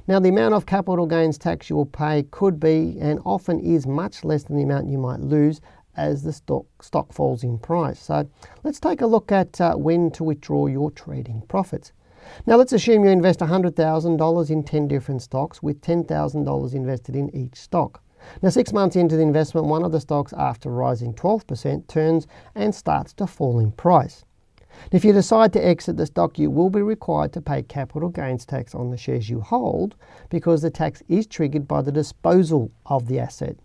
Now, the amount of capital gains tax you will pay could be and often is much less than the amount you might lose as the stock, stock falls in price. So, let's take a look at uh, when to withdraw your trading profits. Now, let's assume you invest $100,000 in 10 different stocks with $10,000 invested in each stock. Now, six months into the investment, one of the stocks, after rising 12%, turns and starts to fall in price. If you decide to exit the stock, you will be required to pay capital gains tax on the shares you hold because the tax is triggered by the disposal of the asset.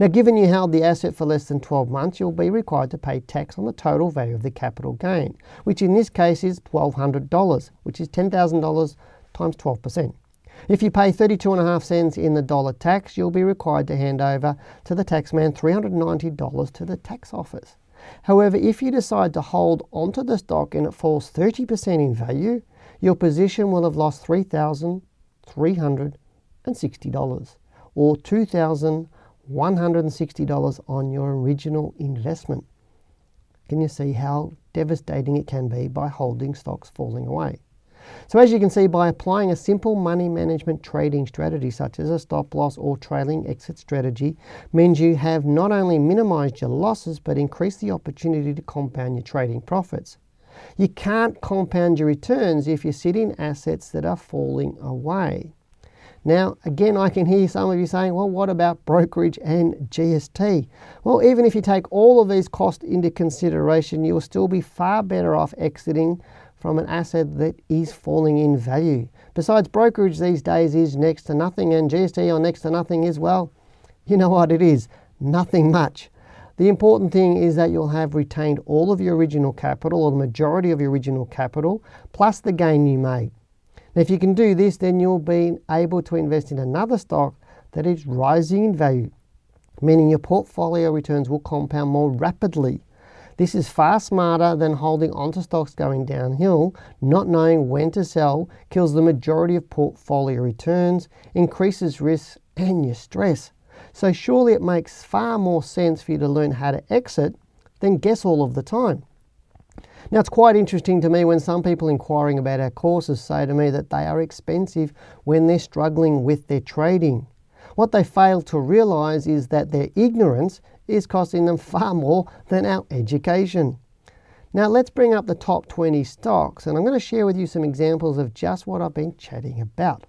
Now, given you held the asset for less than 12 months, you'll be required to pay tax on the total value of the capital gain, which in this case is $1,200, which is $10,000 times 12%. If you pay 32.5 cents in the dollar tax, you'll be required to hand over to the taxman $390 to the tax office. However, if you decide to hold onto the stock and it falls 30% in value, your position will have lost $3,360 or $2,160 on your original investment. Can you see how devastating it can be by holding stocks falling away? So as you can see, by applying a simple money management trading strategy such as a stop loss or trailing exit strategy means you have not only minimized your losses but increased the opportunity to compound your trading profits. You can't compound your returns if you sit in assets that are falling away. Now, again, I can hear some of you saying, well, what about brokerage and GST? Well, even if you take all of these costs into consideration, you'll still be far better off exiting from an asset that is falling in value. Besides, brokerage these days is next to nothing, and GST on next to nothing is, well, you know what it is nothing much. The important thing is that you'll have retained all of your original capital or the majority of your original capital plus the gain you made. Now, if you can do this, then you'll be able to invest in another stock that is rising in value, meaning your portfolio returns will compound more rapidly this is far smarter than holding onto stocks going downhill, not knowing when to sell, kills the majority of portfolio returns, increases risk and your stress. So surely it makes far more sense for you to learn how to exit than guess all of the time. Now, it's quite interesting to me when some people inquiring about our courses say to me that they are expensive when they're struggling with their trading. What they fail to realize is that their ignorance is costing them far more than our education. Now let's bring up the top 20 stocks and I'm going to share with you some examples of just what I've been chatting about.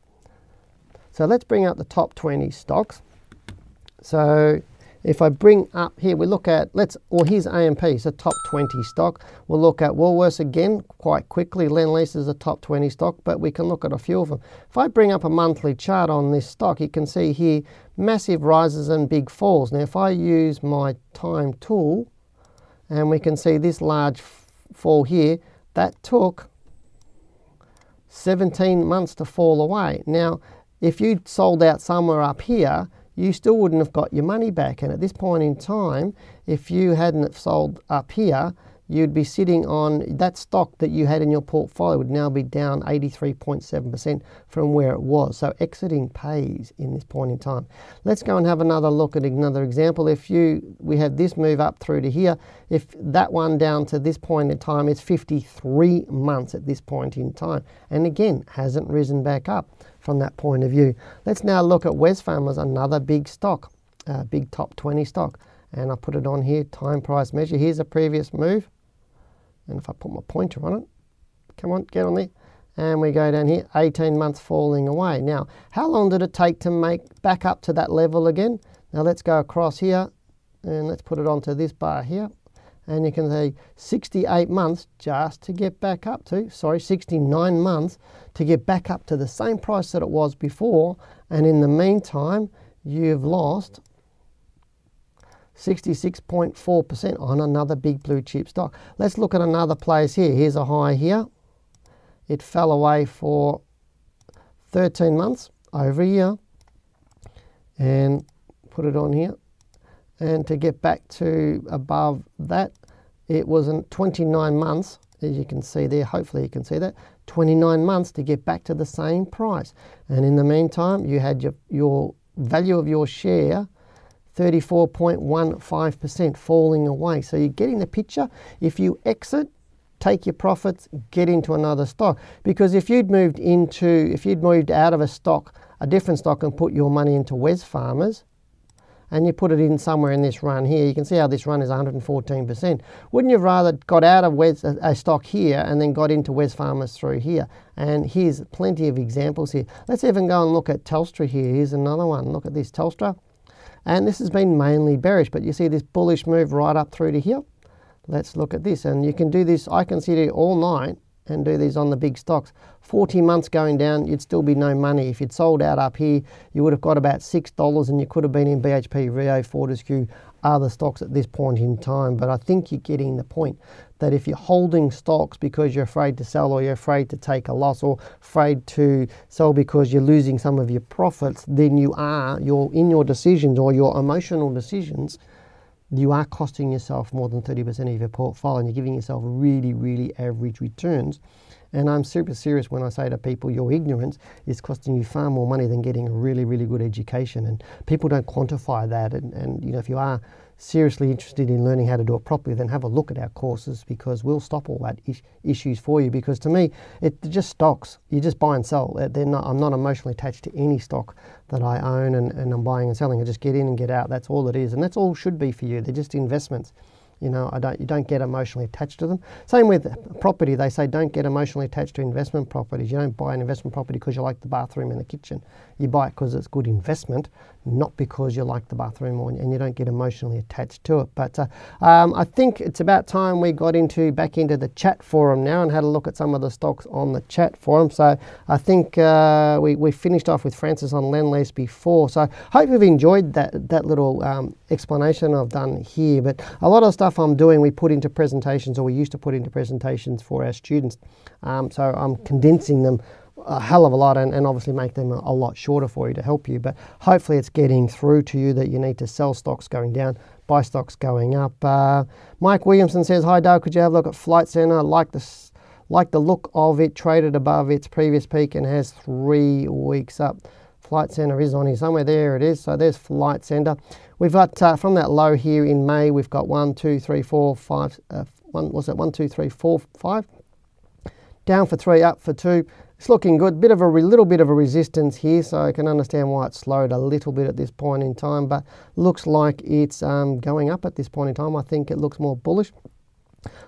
So let's bring up the top 20 stocks. So if I bring up here, we look at, let's, well, here's AMP, so top 20 stock. We'll look at Woolworths again quite quickly. Lendlease is a top 20 stock, but we can look at a few of them. If I bring up a monthly chart on this stock, you can see here massive rises and big falls. Now, if I use my time tool, and we can see this large fall here, that took 17 months to fall away. Now, if you'd sold out somewhere up here, you still wouldn't have got your money back. And at this point in time, if you hadn't sold up here, you'd be sitting on that stock that you had in your portfolio would now be down 83.7% from where it was. So exiting pays in this point in time. Let's go and have another look at another example. If you we have this move up through to here, if that one down to this point in time, it's 53 months at this point in time. And again, hasn't risen back up from that point of view. Let's now look at Wesfarmers, another big stock, uh, big top 20 stock. And I put it on here, time price measure. Here's a previous move and if I put my pointer on it, come on, get on there. And we go down here, 18 months falling away. Now, how long did it take to make back up to that level again? Now let's go across here and let's put it onto this bar here. And you can see 68 months just to get back up to, sorry, 69 months to get back up to the same price that it was before. And in the meantime, you've lost 66.4% on another big blue chip stock. Let's look at another place here. Here's a high here. It fell away for 13 months, over a year, and put it on here. And to get back to above that, it was in 29 months, as you can see there, hopefully you can see that, 29 months to get back to the same price. And in the meantime, you had your, your value of your share 34.15% falling away. So you're getting the picture. If you exit, take your profits, get into another stock. Because if you'd moved into, if you'd moved out of a stock, a different stock, and put your money into Wesfarmers, and you put it in somewhere in this run here, you can see how this run is 114%. Wouldn't you have rather got out of Wes, a, stock here and then got into Wesfarmers through here? And here's plenty of examples here. Let's even go and look at Telstra here. Here's another one. Look at this Telstra. And this has been mainly bearish, but you see this bullish move right up through to here. Let's look at this. And you can do this, I can sit here all night and do these on the big stocks. 40 months going down, you'd still be no money. If you'd sold out up here, you would have got about $6 and you could have been in BHP, Rio, Fortescue, other stocks at this point in time. But I think you're getting the point that if you're holding stocks because you're afraid to sell or you're afraid to take a loss or afraid to sell because you're losing some of your profits, then you are, you're in your decisions or your emotional decisions, you are costing yourself more than 30% of your portfolio and you're giving yourself really, really average returns. And I'm super serious when I say to people, your ignorance is costing you far more money than getting a really, really good education. And people don't quantify that. And, and you know, if you are seriously interested in learning how to do it properly, then have a look at our courses because we'll stop all that is- issues for you. Because to me, it just stocks. You just buy and sell. Not, I'm not emotionally attached to any stock that I own and, and I'm buying and selling. I just get in and get out. That's all it is. And that's all should be for you. They're just investments. You know, I don't, you don't get emotionally attached to them. Same with property. They say don't get emotionally attached to investment properties. You don't buy an investment property because you like the bathroom and the kitchen. You buy it because it's good investment, not because you like the bathroom or, and you don't get emotionally attached to it. But uh, um, I think it's about time we got into back into the chat forum now and had a look at some of the stocks on the chat forum. So I think uh, we, we finished off with Francis on Lendlease before. So I hope you've enjoyed that, that little um, explanation I've done here. But a lot of stuff I'm doing, we put into presentations, or we used to put into presentations for our students. Um, so I'm condensing them a hell of a lot and, and obviously make them a, lot shorter for you to help you. But hopefully it's getting through to you that you need to sell stocks going down, buy stocks going up. Uh, Mike Williamson says, Hi Dale, could you have a look at Flight Centre? Like the, like the look of it, traded above its previous peak and has three weeks up. Flight Centre is on here somewhere. There it is. So there's Flight Centre. We've got uh, from that low here in May, we've got one, two, three, four, five. Uh, one was that one, two, three, four, five. Down for three, up for two. It's looking good. Bit of a little bit of a resistance here, so I can understand why it slowed a little bit at this point in time. But looks like it's um, going up at this point in time. I think it looks more bullish.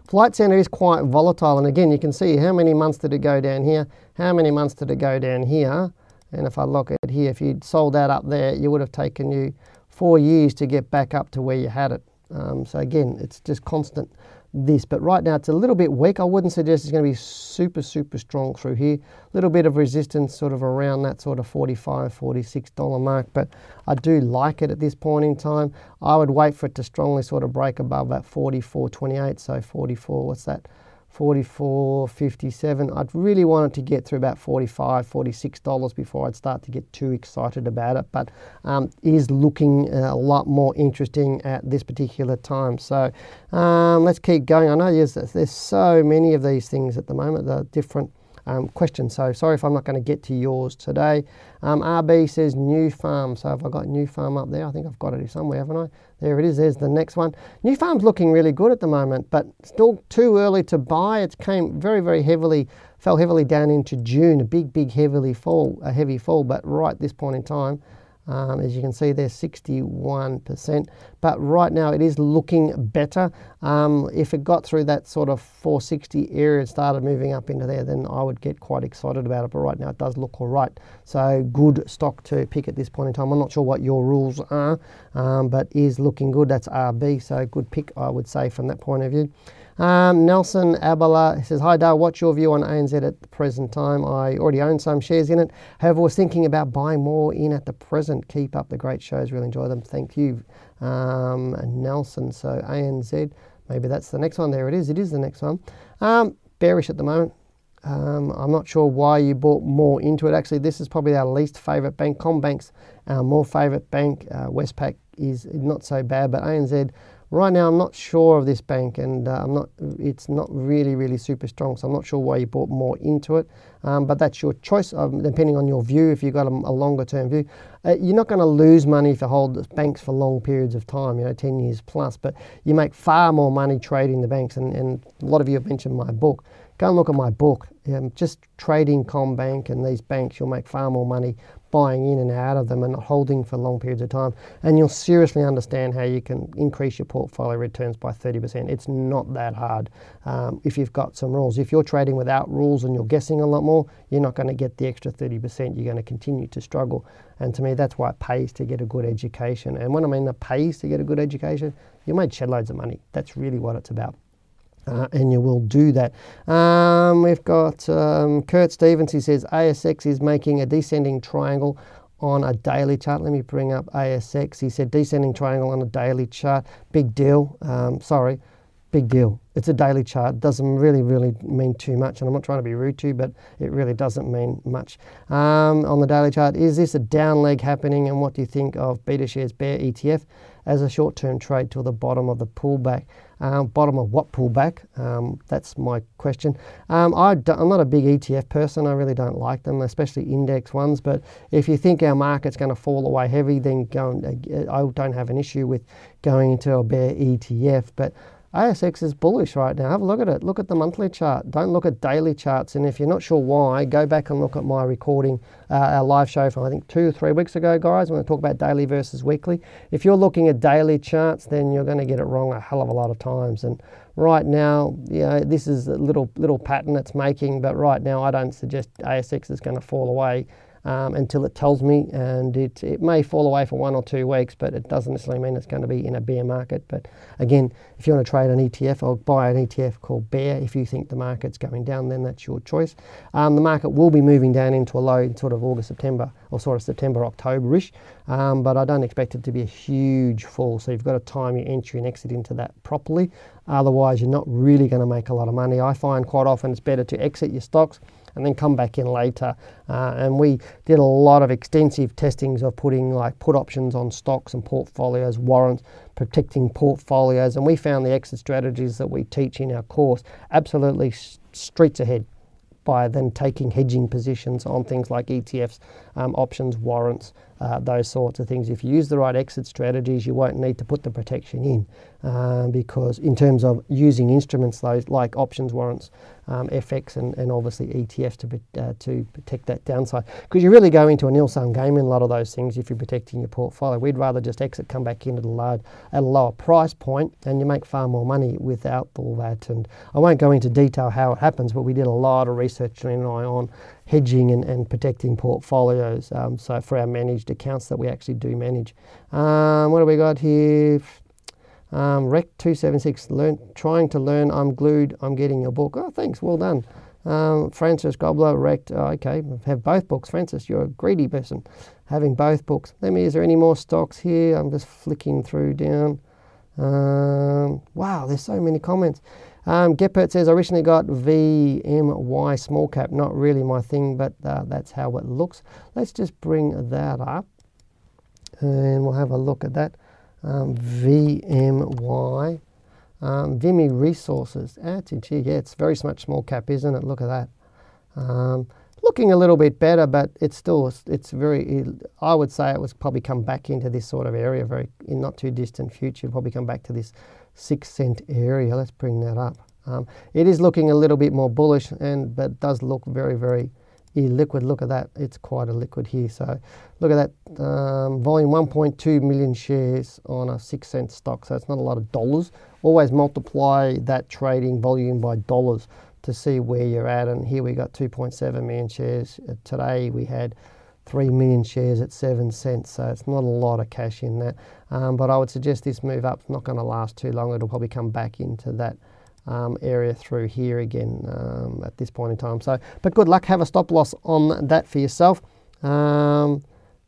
Flight Centre is quite volatile, and again, you can see how many months did it go down here, how many months did it go down here, and if I look at here, if you'd sold that up there, you would have taken you four years to get back up to where you had it. Um, so again, it's just constant this. But right now it's a little bit weak. I wouldn't suggest it's going to be super, super strong through here. A little bit of resistance sort of around that sort of 45 $46 mark. But I do like it at this point in time. I would wait for it to strongly sort of break above that 44.28. So 44, what's that? 44.57. I'd really want it to get through about 45 $46 before I'd start to get too excited about it, but um, is looking a lot more interesting at this particular time. So um, let's keep going. I know there's, there's so many of these things at the moment, the different um, question. So sorry if I'm not going to get to yours today. Um, RB says Nufarm. So have I got Nufarm up there? I think I've got it somewhere, haven't I? There it is. There's the next one. Nufarm's looking really good at the moment, but still too early to buy. It came very, very heavily, fell heavily down into June. A big, big, heavily fall, a heavy fall. But right this point in time, um, as you can see, there's 61%. But right now, it is looking better. Um, if it got through that sort of 460 area and started moving up into there, then I would get quite excited about it. But right now, it does look all right. So good stock to pick at this point in time. I'm not sure what your rules are, um, but is looking good. That's RB, so good pick, I would say, from that point of view. Um, Nelson Abala says, Hi Dale, what's your view on ANZ at the present time? I already own some shares in it. However, was thinking about buying more in at the present. Keep up the great shows, really enjoy them. Thank you, um, Nelson. So ANZ, maybe that's the next one. There it is. It is the next one. Um, bearish at the moment. Um, I'm not sure why you bought more into it. Actually, this is probably our least favourite bank. CommBank's our more favourite bank. Uh, Westpac is not so bad, but ANZ Right now, I'm not sure of this bank, and uh, I'm not. It's not really, really super strong. So I'm not sure why you bought more into it. Um, but that's your choice, um, depending on your view. If you've got a, a longer term view, uh, you're not going to lose money if you hold banks for long periods of time. You know, 10 years plus. But you make far more money trading the banks. And, and a lot of you have mentioned my book. Go and look at my book. Um, just trading CommBank and these banks, you'll make far more money buying in and out of them and not holding for long periods of time. And you'll seriously understand how you can increase your portfolio returns by 30%. It's not that hard um, if you've got some rules. If you're trading without rules and you're guessing a lot more, you're not going to get the extra 30%. You're going to continue to struggle. And to me, that's why it pays to get a good education. And when I mean it pays to get a good education, you made shed loads of money. That's really what it's about uh, and you will do that. Um, we've got um, Kurt Stevens, he says ASX is making a descending triangle on a daily chart. Let me bring up ASX. He said descending triangle on a daily chart. Big deal. Um, sorry, big deal. It's a daily chart. Doesn't really, really mean too much. And I'm not trying to be rude to you, but it really doesn't mean much. Um, on the daily chart, is this a down leg happening? And what do you think of BetaShares Bear ETF as a short term trade till the bottom of the pullback? Um, bottom of what pullback? Um, that's my question. Um, I am not a big ETF person. I really don't like them, especially index ones. But if you think our market's going to fall away heavy, then go uh, I don't have an issue with going into a bear ETF. But ASX is bullish right now. Have a look at it. Look at the monthly chart. Don't look at daily charts. And if you're not sure why, go back and look at my recording, uh, our live show from I think two or three weeks ago, guys. When I talk about daily versus weekly. If you're looking at daily charts, then you're going to get it wrong a hell of a lot of times. And right now, you know, this is a little little pattern it's making. But right now, I don't suggest ASX is going to fall away um, until it tells me, and it, it may fall away for one or two weeks, but it doesn't necessarily mean it's going to be in a bear market. But again, if you want to trade an ETF or buy an ETF called Bear, if you think the market's going down, then that's your choice. Um, the market will be moving down into a low in sort of August, September, or sort of September, October-ish, um, but I don't expect it to be a huge fall. So you've got to time your entry and exit into that properly. Otherwise, you're not really going to make a lot of money. I find quite often it's better to exit your stocks and then come back in later. Uh, and we did a lot of extensive testings of putting like put options on stocks and portfolios, warrants, protecting portfolios, and we found the exit strategies that we teach in our course absolutely streets ahead by then taking hedging positions on things like ETFs, um, options, warrants, uh, those sorts of things. If you use the right exit strategies, you won't need to put the protection in uh, because, in terms of using instruments those like options, warrants, um, FX, and, and obviously ETFs to, uh, to protect that downside. Because you really go into a nil sum game in a lot of those things if you're protecting your portfolio. We'd rather just exit, come back into the load at a lower price point, and you make far more money without all that. And I won't go into detail how it happens, but we did a lot of research, and eye on hedging and, and protecting portfolios. Um, so for our managed accounts that we actually do manage. Um, what do we got here? Um, Rec 276, learn, trying to learn. I'm glued. I'm getting your book. Oh, thanks. Well done. Um, Francis Gobbler, Rec. Oh, okay, have both books. Francis, you're a greedy person, having both books. Let me. Is there any more stocks here? I'm just flicking through down. Um, wow, there's so many comments. Um, says, I recently got VMY small cap. Not really my thing, but uh, that's how it looks. Let's just bring that up and we'll have a look at that. Um, VMY, um, Vimy Resources. That's it. Yeah, it's very much small cap, isn't it? Look at that. Um, looking a little bit better, but it's still it's very. I would say it was probably come back into this sort of area very in not too distant future. Probably come back to this six cent area. Let's bring that up. Um, it is looking a little bit more bullish, and but does look very very liquid. Look at that. It's quite a liquid here. So look at that um, volume 1.2 million shares on a six cent stock. So it's not a lot of dollars. Always multiply that trading volume by dollars to see where you're at. And here we got 2.7 million shares. Uh, today we had 3 million shares at 7 cents. So it's not a lot of cash in that. Um, but I would suggest this move up not going to last too long. It'll probably come back into that. Um, area through here again um, at this point in time. So, but good luck. Have a stop loss on that for yourself. Um,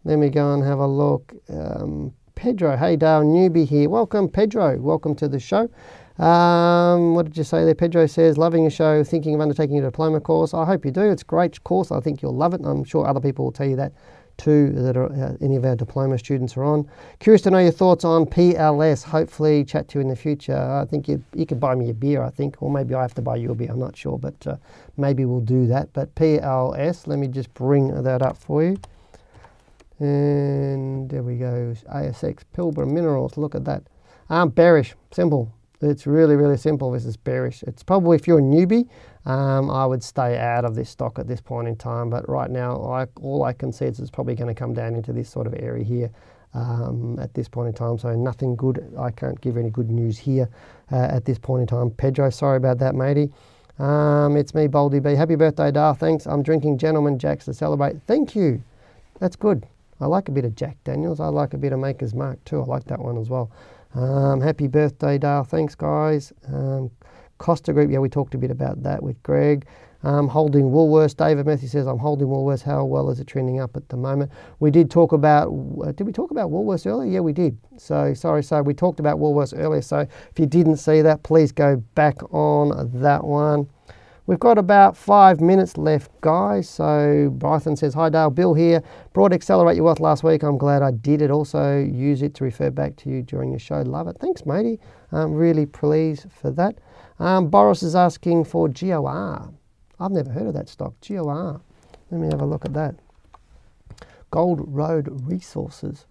let me go and have a look. Um, Pedro, hey Dale, newbie here. Welcome, Pedro. Welcome to the show. Um, what did you say there? Pedro says, loving your show, thinking of undertaking a diploma course. I hope you do. It's a great course. I think you'll love it. I'm sure other people will tell you that too, that are, uh, any of our diploma students are on. Curious to know your thoughts on PLS. Hopefully, chat to you in the future. I think you, you could buy me a beer, I think, or maybe I have to buy you a beer. I'm not sure, but uh, maybe we'll do that. But PLS, let me just bring that up for you. And there we go. ASX Pilbara Minerals. Look at that. Um, bearish. Simple. It's really, really simple. This is bearish. It's probably if you're a newbie, um, I would stay out of this stock at this point in time. But right now, I, all I can see is it's probably going to come down into this sort of area here um, at this point in time. So nothing good. I can't give any good news here uh, at this point in time. Pedro, sorry about that, matey. Um, it's me, Baldy B. Happy birthday, Dar. Thanks. I'm drinking Gentleman Jacks to celebrate. Thank you. That's good. I like a bit of Jack Daniels. I like a bit of Maker's Mark too. I like that one as well. Um, happy birthday, Dale. Thanks, guys. Um, Costa Group, yeah, we talked a bit about that with Greg. Um, holding Woolworths. David Matthew says, I'm holding Woolworths. How well is it trending up at the moment? We did talk about, uh, did we talk about Woolworths earlier? Yeah, we did. So, sorry, so we talked about Woolworths earlier. So, if you didn't see that, please go back on that one. We've got about five minutes left, guys. So Brython says, Hi Dale, Bill here. Brought Accelerate Your Wealth last week. I'm glad I did it. Also use it to refer back to you during your show. Love it. Thanks, matey. I'm really pleased for that. Um, Boris is asking for GOR. I've never heard of that stock, GOR. Let me have a look at that. Gold Road Resources.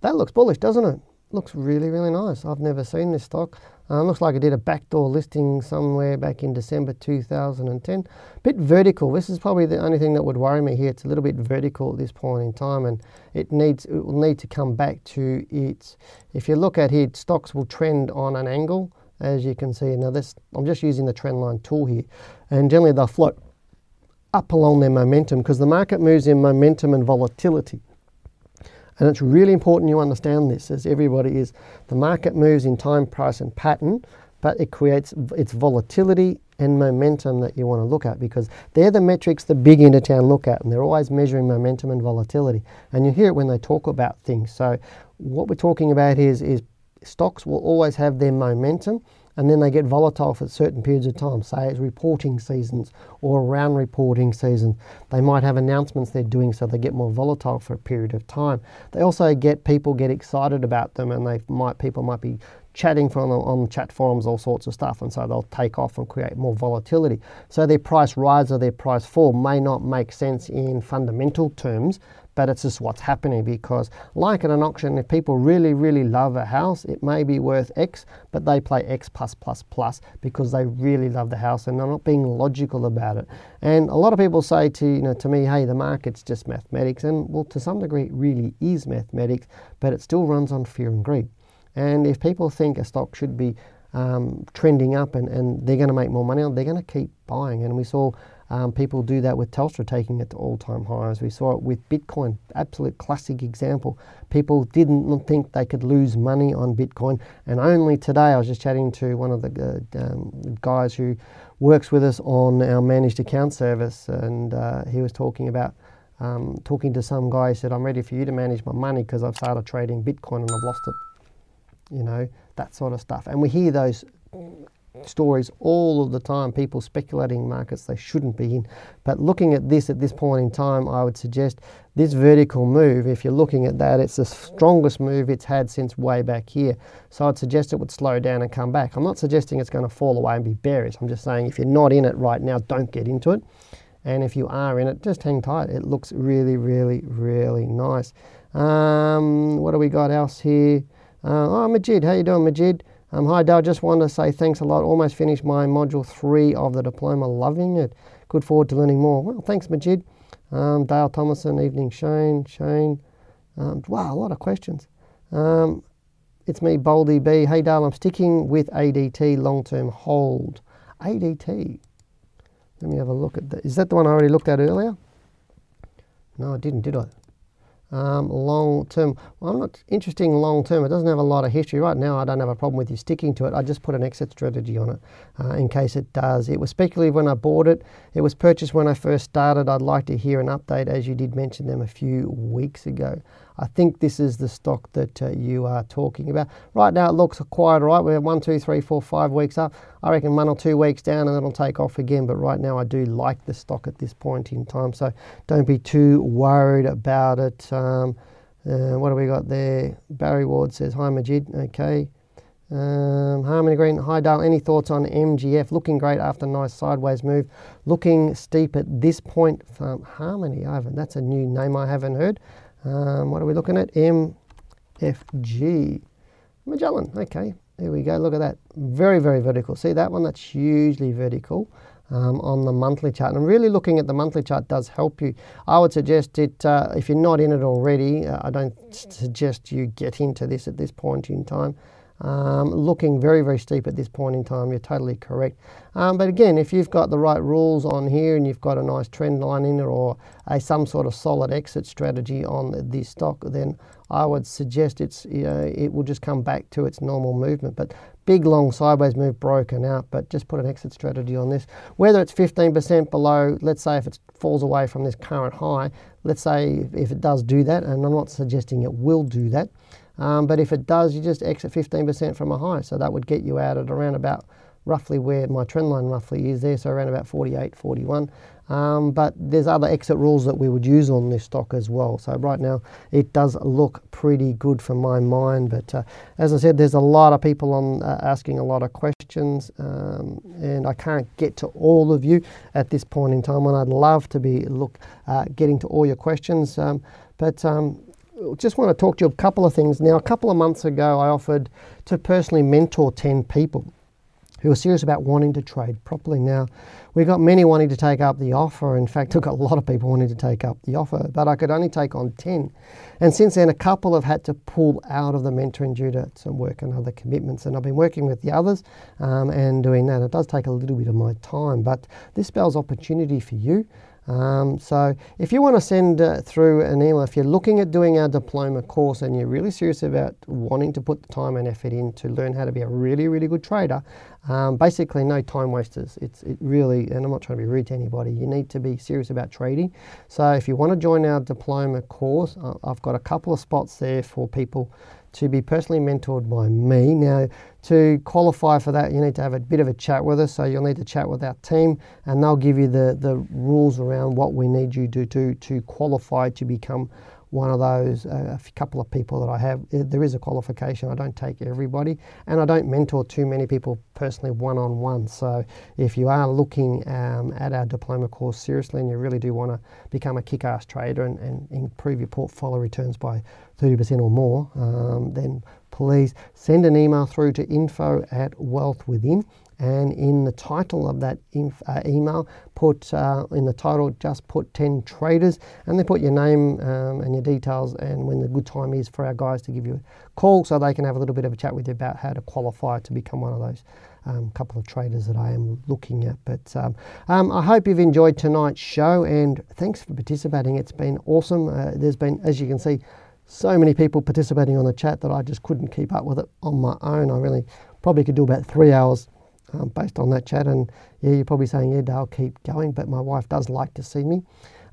That looks bullish, doesn't it? Looks really, really nice. I've never seen this stock. Uh, looks like it did a backdoor listing somewhere back in December 2010. Bit vertical. This is probably the only thing that would worry me here. It's a little bit vertical at this point in time, and it needs it will need to come back to its. If you look at here, stocks will trend on an angle, as you can see. Now this, I'm just using the trend line tool here, and generally they'll float up along their momentum because the market moves in momentum and volatility. And it's really important you understand this, as everybody is. The market moves in time, price, and pattern, but it creates its volatility and momentum that you want to look at because they're the metrics the big into town look at, and they're always measuring momentum and volatility. And you hear it when they talk about things. So, what we're talking about is, is stocks will always have their momentum and then they get volatile for certain periods of time, say it's reporting seasons or around reporting season. They might have announcements they're doing so they get more volatile for a period of time. They also get people get excited about them and they might people might be chatting from on chat forums, all sorts of stuff, and so they'll take off and create more volatility. So their price rise or their price fall may not make sense in fundamental terms, but it's just what's happening because, like at an auction, if people really, really love a house, it may be worth X, but they play X plus plus plus because they really love the house and they're not being logical about it. And a lot of people say to you know to me, hey, the market's just mathematics, and well, to some degree, it really is mathematics, but it still runs on fear and greed. And if people think a stock should be um, trending up and, and they're going to make more money on, they're going to keep buying. And we saw um, people do that with Telstra taking it to all-time highs. We saw it with Bitcoin, absolute classic example. People didn't think they could lose money on Bitcoin, and only today I was just chatting to one of the uh, um, guys who works with us on our managed account service, and uh, he was talking about um, talking to some guy. He said, "I'm ready for you to manage my money because I've started trading Bitcoin and I've lost it." You know that sort of stuff, and we hear those stories all of the time, people speculating markets they shouldn't be in. But looking at this at this point in time, I would suggest this vertical move, if you're looking at that, it's the strongest move it's had since way back here. So I'd suggest it would slow down and come back. I'm not suggesting it's going to fall away and be bearish. I'm just saying if you're not in it right now, don't get into it. And if you are in it, just hang tight. It looks really, really, really nice. Um, what do we got else here? Uh, oh, Majid, how you doing, Majid? Um, hi, Dale. Just wanted to say thanks a lot. Almost finished my module three of the diploma. Loving it. Good forward to learning more. Well, thanks, Majid. Um, Dale Thomason, evening, Shane. Shane. Um, wow, a lot of questions. Um, it's me, Boldy B. Hey, Dale, I'm sticking with ADT long term hold. ADT. Let me have a look at that. Is that the one I already looked at earlier? No, I didn't, did I? Um, long term. Well, I'm not interested in long term. It doesn't have a lot of history. Right now, I don't have a problem with you sticking to it. I just put an exit strategy on it uh, in case it does. It was speculative when I bought it. It was purchased when I first started. I'd like to hear an update as you did mention them a few weeks ago. I think this is the stock that uh, you are talking about. Right now, it looks quite right. We're one, two, three, four, five weeks up. I reckon one or two weeks down and it'll take off again. But right now, I do like the stock at this point in time. So don't be too worried about it. Um, uh, what do we got there? Barry Ward says, Hi, Majid. Okay. Um, Harmony Green, hi Dale. Any thoughts on MGF? Looking great after a nice sideways move. Looking steep at this point. Um, Harmony, I haven't. That's a new name I haven't heard. Um, what are we looking at? MFG. Magellan. Okay, there we go. Look at that. Very, very vertical. See that one? That's hugely vertical. Um, on the monthly chart. And really looking at the monthly chart does help you. I would suggest it, uh, if you're not in it already, uh, I don't suggest you get into this at this point in time. Um, looking very, very steep at this point in time. You're totally correct. Um, but again, if you've got the right rules on here and you've got a nice trend line in it or a, some sort of solid exit strategy on this stock, then I would suggest it's you know, it will just come back to its normal movement. But big long sideways move broken out, but just put an exit strategy on this. Whether it's 15% below, let's say if it falls away from this current high, let's say if it does do that, and I'm not suggesting it will do that. Um, but if it does, you just exit 15% from a high. So that would get you out at around about roughly where my trend line roughly is there, so around about 48, 41. Um, but there's other exit rules that we would use on this stock as well. So right now it does look pretty good for my mind. But uh, as I said, there's a lot of people on uh, asking a lot of questions, um, and I can't get to all of you at this point in time. And I'd love to be look uh, getting to all your questions, um, but um, just want to talk to you a couple of things. Now, a couple of months ago, I offered to personally mentor 10 people who are serious about wanting to trade properly. Now, we got many wanting to take up the offer. In fact, I got a lot of people wanting to take up the offer, but I could only take on 10. And since then, a couple have had to pull out of the mentoring due to some work and other commitments. And I've been working with the others um, and doing that. It does take a little bit of my time, but this spells opportunity for you. Um, so if you want to send uh, through an email, if you're looking at doing our diploma course and you're really serious about wanting to put the time and effort in to learn how to be a really, really good trader, um, basically no time wasters. It's it really, and I'm not trying to be rude to anybody, you need to be serious about trading. So if you want to join our diploma course, I've got a couple of spots there for people to be personally mentored by me. Now, to qualify for that, you need to have a bit of a chat with us. So you'll need to chat with our team, and they'll give you the, the rules around what we need you to do to qualify to become one of those, a couple of people that I have. There is a qualification. I don't take everybody, and I don't mentor too many people personally one on one. So if you are looking um, at our diploma course seriously and you really do want to become a kick ass trader and, and, improve your portfolio returns by 30% or more, um, then please send an email through to info at wealth within and in the title of that uh, email put uh, in the title just put 10 traders and then put your name um, and your details and when the good time is for our guys to give you a call so they can have a little bit of a chat with you about how to qualify to become one of those um, couple of traders that I am looking at. But um, um, I hope you've enjoyed tonight's show and thanks for participating. It's been awesome. Uh, there's been, as you can see, so many people participating on the chat that I just couldn't keep up with it on my own. I really probably could do about three hours um, based on that chat. And yeah, you're probably saying, yeah, Dale, keep going. But my wife does like to see me.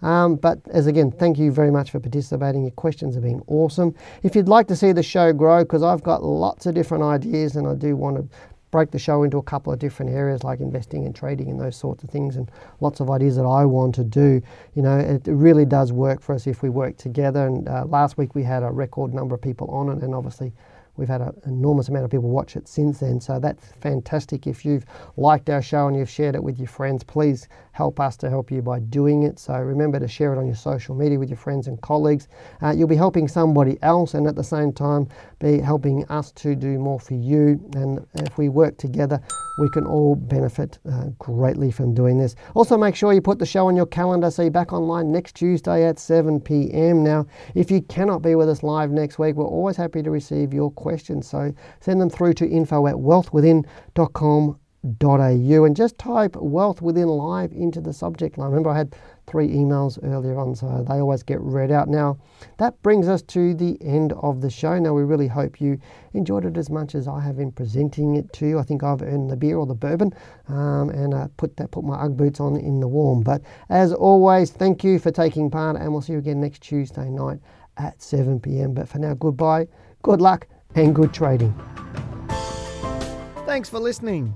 Um, but as again, thank you very much for participating. Your questions have been awesome. If you'd like to see the show grow, because I've got lots of different ideas and I do want to break the show into a couple of different areas like investing and trading and those sorts of things, and lots of ideas that I want to do. You know, it really does work for us if we work together. And uh, last week we had a record number of people on it, and obviously We've had an enormous amount of people watch it since then, so that's fantastic. If you've liked our show and you've shared it with your friends, please help us to help you by doing it. So remember to share it on your social media with your friends and colleagues. Uh, you'll be helping somebody else, and at the same time, be helping us to do more for you. And if we work together, we can all benefit uh, greatly from doing this. Also, make sure you put the show on your calendar so you're back online next Tuesday at 7 p.m. Now, if you cannot be with us live next week, we're always happy to receive your questions. So send them through to info at wealthwithin.com au and just type wealth within live into the subject line. Remember, I had three emails earlier on, so they always get read out. Now, that brings us to the end of the show. Now, we really hope you enjoyed it as much as I have in presenting it to you. I think I've earned the beer or the bourbon um, and uh, put that put my UGG boots on in the warm. But as always, thank you for taking part, and we'll see you again next Tuesday night at 7 p.m. But for now, goodbye, good luck, and good trading. Thanks for listening.